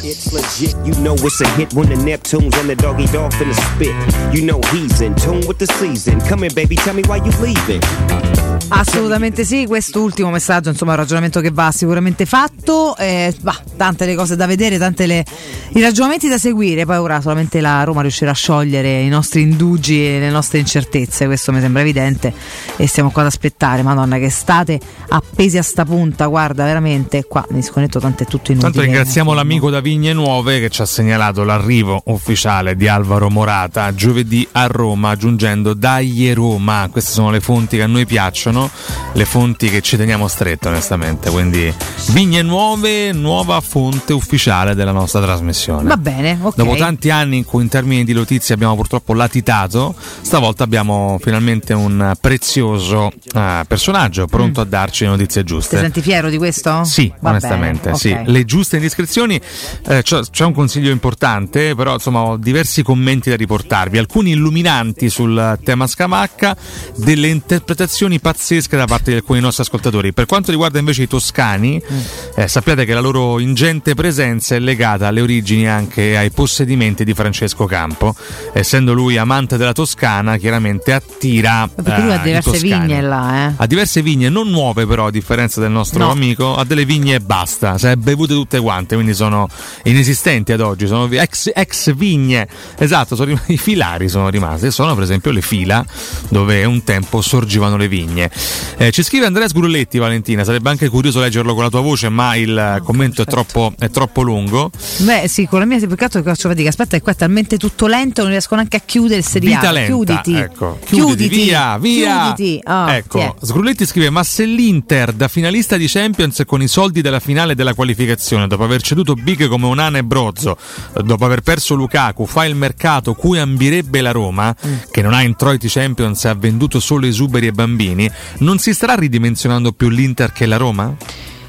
Assolutamente sì, quest'ultimo messaggio, insomma, è un ragionamento che va sicuramente fatto. Eh, bah, tante le cose da vedere, tante le, i ragionamenti da seguire. Poi ora solamente la Roma riuscirà a sciogliere i nostri indugi e le nostre incertezze, questo mi sembra evidente. E stiamo qua ad aspettare, Madonna, che state appesi a sta punta. Guarda, veramente qua mi sconnetto tanto è tutto inutile. Tanto ringraziamo l'amico da Vigne Nuove che ci ha segnalato l'arrivo ufficiale di Alvaro Morata giovedì a Roma, aggiungendo Dai Roma. Queste sono le fonti che a noi piacciono, le fonti che ci teniamo strette onestamente. Quindi Vigne Nuove, nuova fonte ufficiale della nostra trasmissione. Va bene, ok. Dopo tanti anni in cui in termini di notizie abbiamo purtroppo latitato, stavolta abbiamo finalmente un prezioso eh, personaggio pronto a darci le notizie Ti giuste. senti fiero di questo? Sì, Va onestamente, bene, sì. ok. Le giuste indiscrezioni, eh, c'è, c'è un consiglio importante, però insomma ho diversi commenti da riportarvi, alcuni illuminanti sul tema Scamacca, delle interpretazioni pazzesche da parte di alcuni nostri ascoltatori. Per quanto riguarda invece i toscani, Mm. eh, sappiate che la loro ingente presenza è legata alle origini anche ai possedimenti di Francesco Campo. Essendo lui amante della Toscana, chiaramente attira Perché lui eh, ha i diverse vigne là, eh. Ha diverse vigne, non nuove però, a differenza del nostro No. amico, ha delle vigne e basta, se ha bevute tutte quante, quindi sono inesistenti ad oggi, sono ex, ex vigne, esatto, sono i filari sono rimasti, sono per esempio le fila dove un tempo sorgevano le vigne. Eh, ci scrive Andrea Sgrulletti Valentina, sarebbe anche curioso leggerlo con la tua voce, ma il commento è troppo, è troppo lungo. Beh, sì, con la mia peccato che faccio fatica. Aspetta, che qua è talmente tutto lento, non riesco neanche a chiudere il seriale. Vita lenta, Chiuditi. ecco. Chiuditi, via, via. Chiuditi. Ah, ecco, tiè. Sgrulletti scrive: Ma se l'Inter da finalista di Champions con i soldi della finale della qualificazione, dopo aver ceduto Big come Onana e Brozzo, dopo aver perso Lukaku, fa il mercato cui ambirebbe la Roma, Mm. che non ha introiti Champions e ha venduto solo esuberi e bambini, non si starà ridimensionando più l'Inter che la Roma?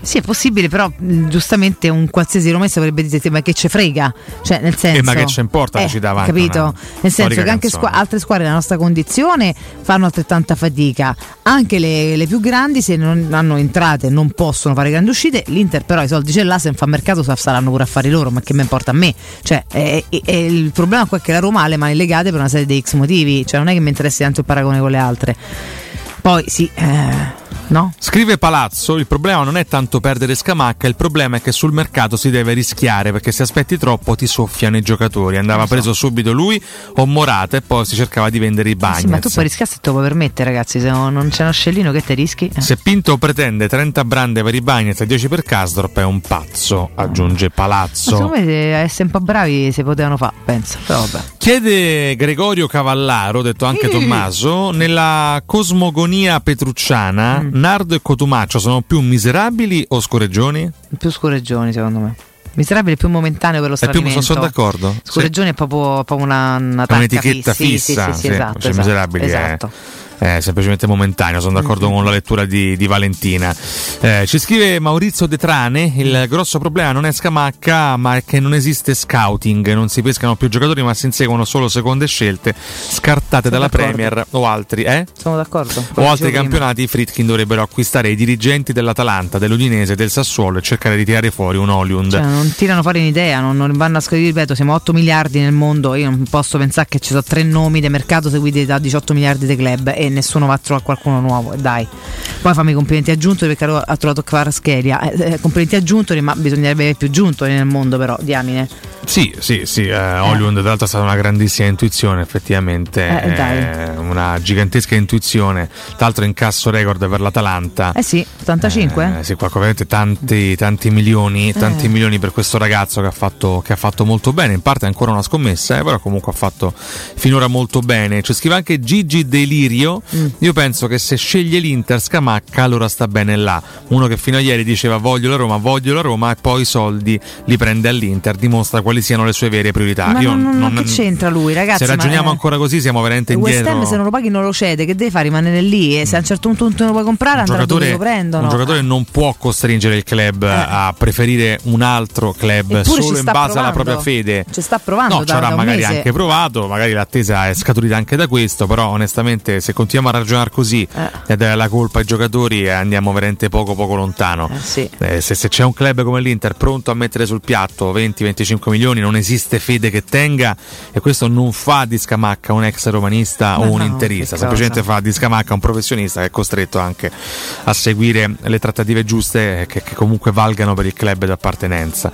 Sì, è possibile, però giustamente un qualsiasi romese avrebbe detto ma che ce frega, cioè nel senso Eh, ma che ce importa che Eh, ci dà avanti Capito? una Nel senso che anche squa- altre squadre della nostra condizione fanno altrettanta fatica, anche le, le più grandi se non hanno entrate non possono fare grandi uscite, l'Inter però i soldi ce l'ha, se non fa mercato sa- saranno pure affari loro, ma che me importa a me? Cioè, è- è- è il problema qua è che la Roma ha le mani legate per una serie di X motivi, cioè non è che mi interessi tanto il paragone con le altre. Poi sì, eh, no? Scrive Palazzo, il problema non è tanto perdere Scamacca, il problema è che sul mercato si deve rischiare perché se aspetti troppo ti soffiano i giocatori. Andava preso subito lui o Morata e poi si cercava di vendere i bagni. Sì, ma tu puoi rischiare se te lo puoi permettere, ragazzi. Se no- non c'è uno scellino che te rischi. Eh. Se Pinto pretende 30 brande per i Bagnets e 10 per Kasdorp è un pazzo, aggiunge Ma Palazzo. secondo me se essere un po' bravi si potevano fare, penso. Però vabbè. Chiede Gregorio Cavallaro, detto anche Mm. Tommaso, nella cosmogonia petrucciana, Mm. Nardo e Cotumaccio sono più miserabili o scoreggioni? Più scoreggioni, secondo me. Miserabile più momentaneo per lo È più, sono d'accordo. Sì. Scoreggioni è proprio, proprio una, una È un'etichetta Sì, sì, fissa, sì, sì, sì, esatto, cioè, esatto, miserabili è- esatto. è semplicemente momentaneo, sono d'accordo con la lettura di, di Valentina. Eh, ci scrive Maurizio De Trane, il grosso problema non è Scamacca, ma è che non esiste scouting, non si pescano più giocatori, ma si inseguono solo seconde scelte scartate Sono dalla d'accordo. Premier o altri, eh? Sono d'accordo. o altri campionati, i Fritkin dovrebbero acquistare i dirigenti dell'Atalanta, dell'Udinese, del Sassuolo e cercare di tirare fuori un Oliund. Cioè, non tirano fuori un'idea, non, non vanno a scoprire, ripeto, siamo 8 miliardi nel mondo, io non posso pensare che ci sono tre nomi di mercato seguiti da 18 miliardi di club e nessuno va a trovare qualcuno nuovo, dai. Poi fammi i complimenti a perché ha trovato Kvaratskhelia, eh, eh, complimenti a ma bisognerebbe avere più Giuntori nel mondo però, diamine. Sì, sì, sì, eh, Hollywood tra l'altro è stata una grandissima intuizione, effettivamente, Eh, dai. eh, una gigantesca intuizione, tra l'altro incasso record per l'Atalanta. Eh sì, 85? Eh, sì, qua ovviamente tanti, tanti milioni, tanti Eh. milioni per questo ragazzo che ha, fatto, che ha fatto molto bene. In parte è ancora una scommessa, eh, però comunque ha fatto finora molto bene. Ci scrive anche Gigi Delirio. Mm. Io penso che se sceglie l'Inter Scamacca, allora sta bene là. Uno che fino a ieri diceva voglio la Roma, voglio la Roma, e poi i soldi li prende all'Inter, dimostra quali siano le sue vere priorità. Ma Io non, non- che c'entra lui, ragazzi? se ragioniamo eh, ancora così, siamo veramente il West indietro. Ham se non lo paghi non lo cede, che deve fare? Rimanere lì e se a un certo punto non lo puoi comprare andrà dove lo prendono. un giocatore non può costringere il club a preferire un altro club Eppure solo in base alla provando. propria fede. Ci sta provando No, ci avrà magari mese. anche provato, magari l'attesa è scaturita anche da questo, però onestamente se continuiamo a ragionare così Eh. e dare la colpa ai giocatori eh, andiamo veramente poco poco lontano. Eh, se, se c'è un club come l'Inter pronto a mettere sul piatto 20-25 milioni non esiste fede che tenga e questo non fa di Scamacca un ex romanista Ma o un no, interista, semplicemente fa di Scamacca un professionista che è costretto anche a seguire le trattative giuste che, che comunque valgano per il club d'appartenenza.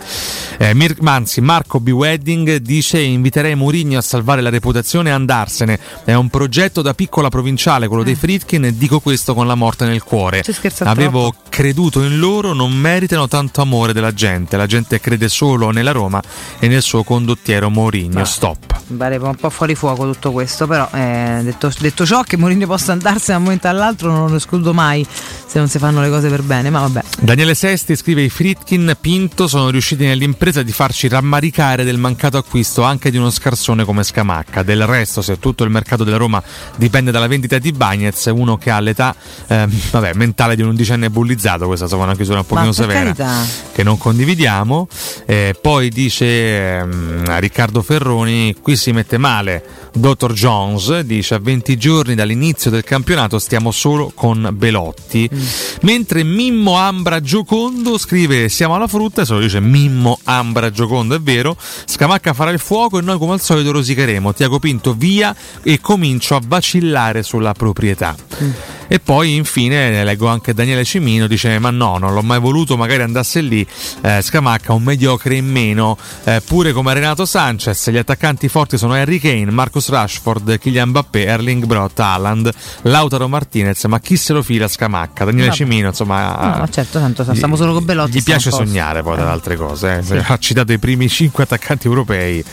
Eh, Mir- anzi, Marco B. Wedding dice inviterei Mourinho a salvare la reputazione e andarsene. È un progetto da piccola provinciale, quello dei Fritkin, e dico questo con la morte nel cuore. Avevo creduto in loro, non meritano tanto amore della gente. La gente crede solo nella Roma e nel suo condottiero Mourinho. Stop. Mi pare un po' fuori fuoco tutto questo, però eh, detto, detto ciò che Mourinho possa andarsene da un momento all'altro non lo escludo mai se non si fanno le cose per bene, ma vabbè. Daniele Sesti scrive i Fritkin Pinto sono riusciti nell'impresa di farci rammaricare del mancato acquisto anche di uno scarsone come Scamacca. Del resto, se tutto il mercato della Roma dipende dalla vendita di Bagnez, uno che ha l'età ehm, vabbè, mentale di un undicenne bullizzato, questa è una chiusura un pochino severa carità. che non condividiamo. Eh, poi dice ehm, Riccardo Ferroni, qui si mette male. Dr. Jones dice a 20 giorni dall'inizio del campionato stiamo solo con Belotti. Mentre Mimmo Ambra Giocondo scrive siamo alla frutta, e se lo dice Mimmo Ambra Giocondo, è vero. Scamacca farà il fuoco e noi come al solito rosicheremo. Tiago Pinto via e comincio a vacillare sulla proprietà. E poi infine leggo anche Daniele Cimino, dice ma no, non l'ho mai voluto, magari andasse lì, eh, Scamacca un mediocre in meno, eh, pure come Renato Sanchez, gli attaccanti forti sono Harry Kane, Marcus Rashford, Kylian Mbappé, Erling Brot, Haaland, Lautaro Martinez, ma chi se lo fila Scamacca? Daniele Vabbè. Cimino, insomma... No, ma certo, tanto stiamo solo con Belotti. Gli piace sognare poi dalle altre cose, eh. Sì. ha citato i primi 5 attaccanti europei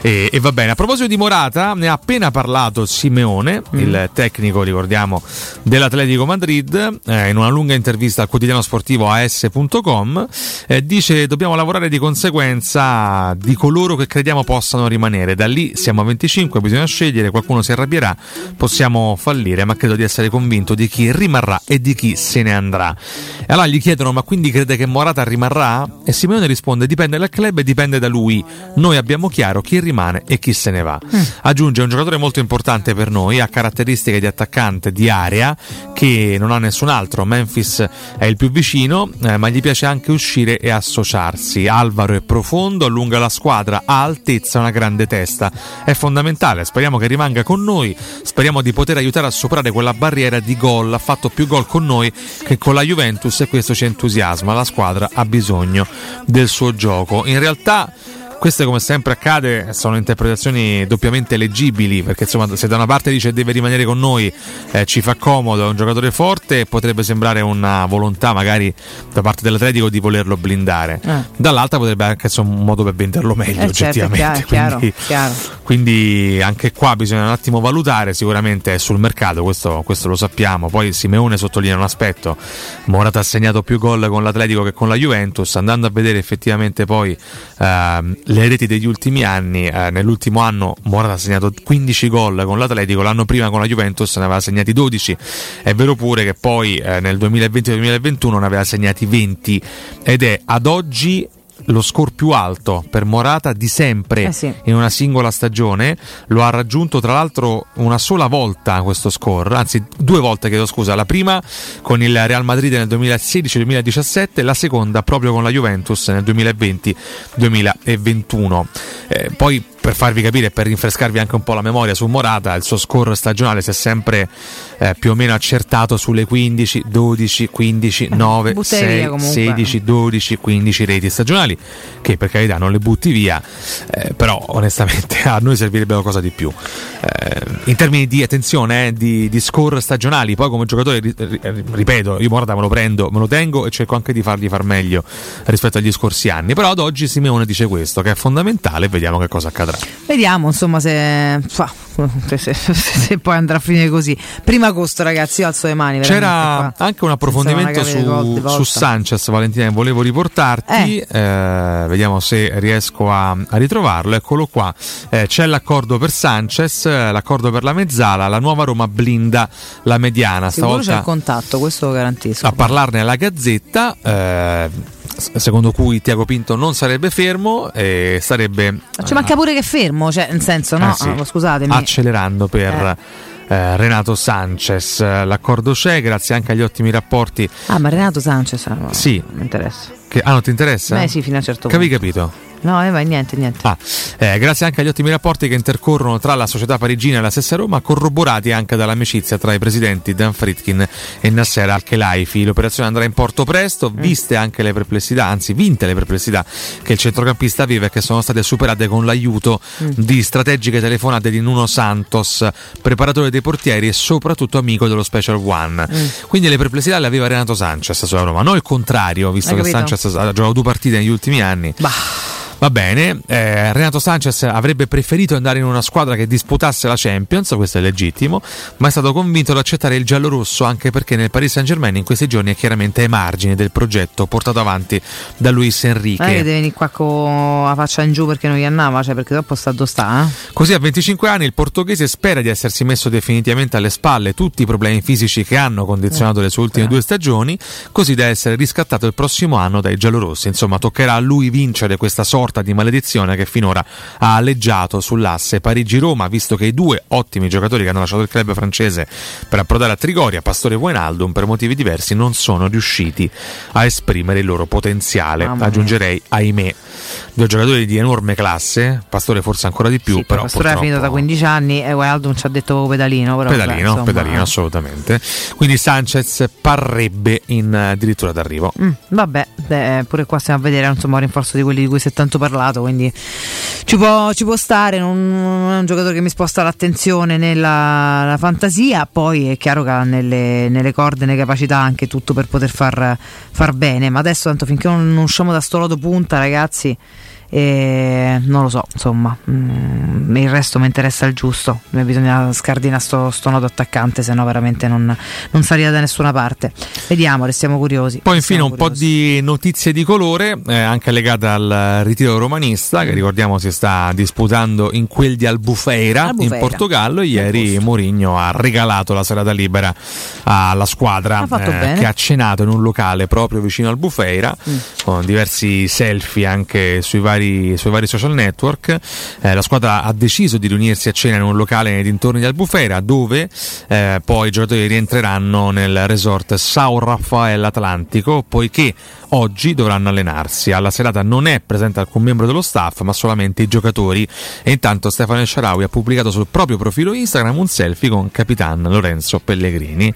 e, e va bene. A proposito di Morata, ne ha appena parlato Simeone, Mm. il tecnico, ricordiamo, dell'Atletico Madrid, eh, in una lunga intervista al quotidiano sportivo AS.com, eh, dice dobbiamo lavorare di conseguenza di coloro che crediamo possano rimanere. Da lì siamo a 25, bisogna scegliere, qualcuno si arrabbierà, possiamo fallire, ma credo di essere convinto di chi rimarrà e di chi se ne andrà. E allora gli chiedono ma quindi crede che Morata rimarrà? E Simeone risponde dipende dal club e dipende da lui. Noi abbiamo chiaro chi rimane e chi se ne va. Aggiunge un giocatore molto importante per noi, ha caratteristiche di attaccante di area che non ha nessun altro. Memphis è il più vicino, eh, ma gli piace anche uscire e associarsi. Alvaro è profondo, allunga la squadra, ha altezza una grande testa. È fondamentale, speriamo che rimanga con noi, speriamo di poter aiutare a superare quella barriera di gol. Ha fatto più gol con noi che con la Juventus e questo ci entusiasma. La squadra ha bisogno del suo gioco. In realtà queste come sempre accade sono interpretazioni doppiamente leggibili perché insomma se da una parte dice deve rimanere con noi eh, ci fa comodo, è un giocatore forte potrebbe sembrare una volontà magari da parte dell'Atletico di volerlo blindare. Eh. dall'altra potrebbe anche essere un modo per venderlo meglio Eh, certo, oggettivamente. chiaro, quindi, chiaro, quindi anche qua bisogna un attimo valutare sicuramente è sul mercato questo, questo lo sappiamo. Poi Simeone sottolinea un aspetto Morata ha segnato più gol con l'Atletico che con la Juventus andando a vedere effettivamente poi ehm, le reti degli ultimi anni eh, nell'ultimo anno Morata ha segnato 15 gol con l'Atletico l'anno prima con la Juventus ne aveva segnati 12 è vero pure che poi eh, nel 2020-2021 ne aveva segnati 20 ed è ad oggi lo score più alto per Morata di sempre Eh sì. in una singola stagione. Lo ha raggiunto tra l'altro una sola volta questo score, anzi due volte chiedo scusa, la prima con il Real Madrid nel 2016-2017, la seconda proprio con la Juventus nel 2020-2021. Eh, poi per farvi capire e per rinfrescarvi anche un po' la memoria su Morata, il suo score stagionale si è sempre eh, più o meno accertato sulle 15, 12, 15, 9, butteria 6, comunque. 16, 12, 15 reti stagionali. che per carità non le butti via, eh, però onestamente a noi servirebbe qualcosa di più. Eh, in termini di attenzione, eh, di, di score stagionali, poi come giocatore, ri- ri- ripeto, io Morata me lo prendo, me lo tengo e cerco anche di fargli far meglio rispetto agli scorsi anni, però ad oggi Simeone dice questo, che è fondamentale vediamo che cosa accadrà. Vediamo insomma se, se, se- se poi andrà a finire così. Primo agosto ragazzi, io alzo le mani. C'era anche un approfondimento su, su Sanchez, Valentina, che volevo riportarti. Eh, vediamo se riesco a, a ritrovarlo. Eccolo qua. Eh, c'è l'accordo per Sanchez, eh, l'accordo per la mezzala. La nuova Roma blinda la mediana. Sicuro c'è il Stavolta contatto, questo lo garantisco. a parlarne la Gazzetta. Eh, Secondo cui Tiago Pinto non sarebbe fermo e sarebbe Ci manca pure che è fermo, cioè nel senso, no? eh sì, Ah, scusatemi. accelerando per eh, Renato Sanchez. L'accordo c'è, grazie anche agli ottimi rapporti. Ah, ma Renato Sanchez, ah, no, Sì. mi interessa. Che, ah, non ti interessa? Beh, sì, fino a un certo Capi punto. capito? No, eh, vai, niente, niente. Ah, eh, grazie anche agli ottimi rapporti che intercorrono tra la società parigina e la stessa Roma, corroborati anche dall'amicizia tra i presidenti Dan Fritkin e Nasser Al-Khelaifi. L'operazione andrà in porto presto, Mm. viste anche le perplessità, anzi vinte le perplessità che il centrocampista vive e che sono state superate con l'aiuto Mm. di strategiche telefonate di Nuno Santos, preparatore dei portieri e soprattutto amico dello Special One. Mm. Quindi le perplessità le aveva Renato Sanchez sulla Roma, non il contrario, visto Hai che capito? Sanchez ha giocato due partite negli ultimi anni. Va bene, eh, Renato Sanchez avrebbe preferito andare in una squadra che disputasse la Champions, questo è legittimo, ma è stato convinto ad accettare il giallo-rosso anche perché nel Paris Saint-Germain in questi giorni è chiaramente ai margini del progetto portato avanti da Luis Enrique. È che deve venire qua con la faccia in giù perché non gli andava, cioè perché dopo sta dove sta, eh? Così a 25 anni il portoghese spera di essersi messo definitivamente alle spalle tutti i problemi fisici che hanno condizionato le sue ultime due stagioni, così da essere riscattato il prossimo anno dai giallorossi. Insomma, toccherà a lui vincere questa sorta di maledizione che finora ha alleggiato sull'asse Parigi-Roma, visto che i due ottimi giocatori che hanno lasciato il club francese per approdare a Trigoria, Pastore e Wijnaldum, per motivi diversi non sono riusciti a esprimere il loro potenziale. Mamma mia. Aggiungerei, ahimè, due giocatori di enorme classe, Pastore forse ancora di più, però Pastore è purtroppo... finito da 15 anni e Wijnaldum ci ha detto pedalino, però Pedalino, insomma, pedalino assolutamente. Quindi Sanchez parrebbe in addirittura d'arrivo. Mm, vabbè, eh, pure qua stiamo a vedere insomma, un rinforzo di quelli di cui si è tanto parlato, quindi ci può, ci può stare, non, è un giocatore che mi sposta l'attenzione nella la fantasia, poi è chiaro che ha nelle, nelle corde, nelle capacità anche tutto per poter far, far bene, ma adesso tanto finché non, non usciamo da sto lodo punta ragazzi, eh, non lo so, insomma, mm, il resto mi interessa il giusto, bisogna scardinare sto, sto nodo attaccante, se no veramente non, non arriva da nessuna parte. Vediamo, restiamo curiosi. Poi infine un po' di notizie di colore, eh, anche legate al ritiro romanista, che ricordiamo si sta disputando in quel di Albufeira, Albufeira. in Portogallo. Ieri Mourinho ha regalato la serata libera alla squadra Ha eh, che ha cenato in un locale proprio vicino al Bufeira, Mm. con diversi selfie anche sui vari, sui vari social network. Eh, la squadra ha deciso di riunirsi a cena in un locale nei dintorni di Albufeira, dove eh, poi i giocatori rientreranno nel resort Sao Rafael Atlantico, poiché oggi dovranno allenarsi. Alla serata non è presente alcun membro dello staff, ma solamente i giocatori. E intanto Stefano Sharawi ha pubblicato sul proprio profilo Instagram un selfie con Capitan Lorenzo Pellegrini.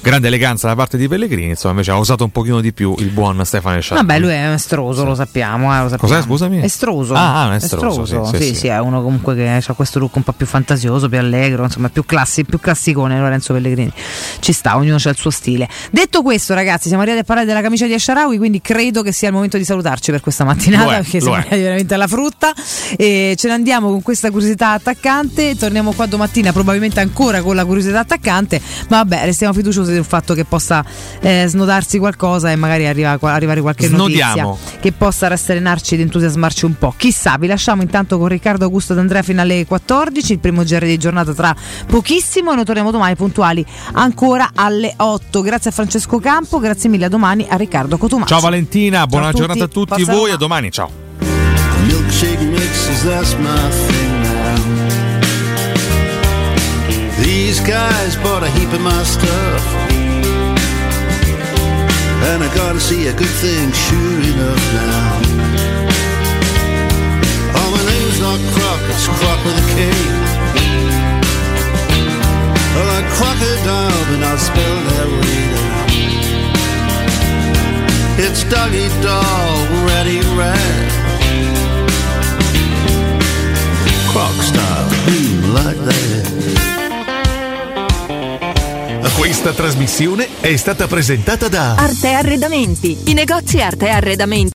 Grande eleganza da parte di Pellegrini, insomma, invece ha usato un pochino di più il buon Stefano Sharawi. Vabbè, lui è estroso, lo sappiamo. Eh, lo sappiamo. Cos'è, scusami? Estroso. Ah, ah, un estroso, sì, sì, sì, sì. è uno comunque che ha questo look un po' più fantasioso, più allegro, insomma, più, classi, più classicone Lorenzo Pellegrini. Ci sta, ognuno ha il suo stile. Detto questo, ragazzi, siamo arrivati a parlare della camicia di Asharawi, quindi credo che sia il momento di salutarci per questa mattinata, è, perché siamo veramente alla frutta. E ce ne andiamo con questa curiosità attaccante. Torniamo qua domattina, probabilmente ancora con la curiosità attaccante. Ma vabbè, restiamo fiduciosi del fatto che possa eh, snodarsi qualcosa e magari arriva, arrivare qualche Snodiamo. notizia che possa rasserenarci ed entusiasmarci un po'. Chissà, vi lasciamo intanto con Riccardo Augusto D'Andrea fino alle 14, il primo GR di giornata tra pochissimo e noi torniamo domani puntuali ancora alle 8. Grazie a Francesco Campo, grazie mille a domani a Riccardo Cotumaccio. Ciao Valentina, buona a giornata a tutti forza voi, a domani, ciao. Milkshake mixes, that's my thing now. These guys bought a heap of my stuff. And I gotta see a good thing sure enough now. Oh, my name's not Croc, it's Croc with a K. Well, like crocodile, but not spelled that way. It's doggy Dog, Ready Red. Croc style, mm, like that. Questa trasmissione è stata presentata da Arte Arredamenti. I negozi Arte Arredamenti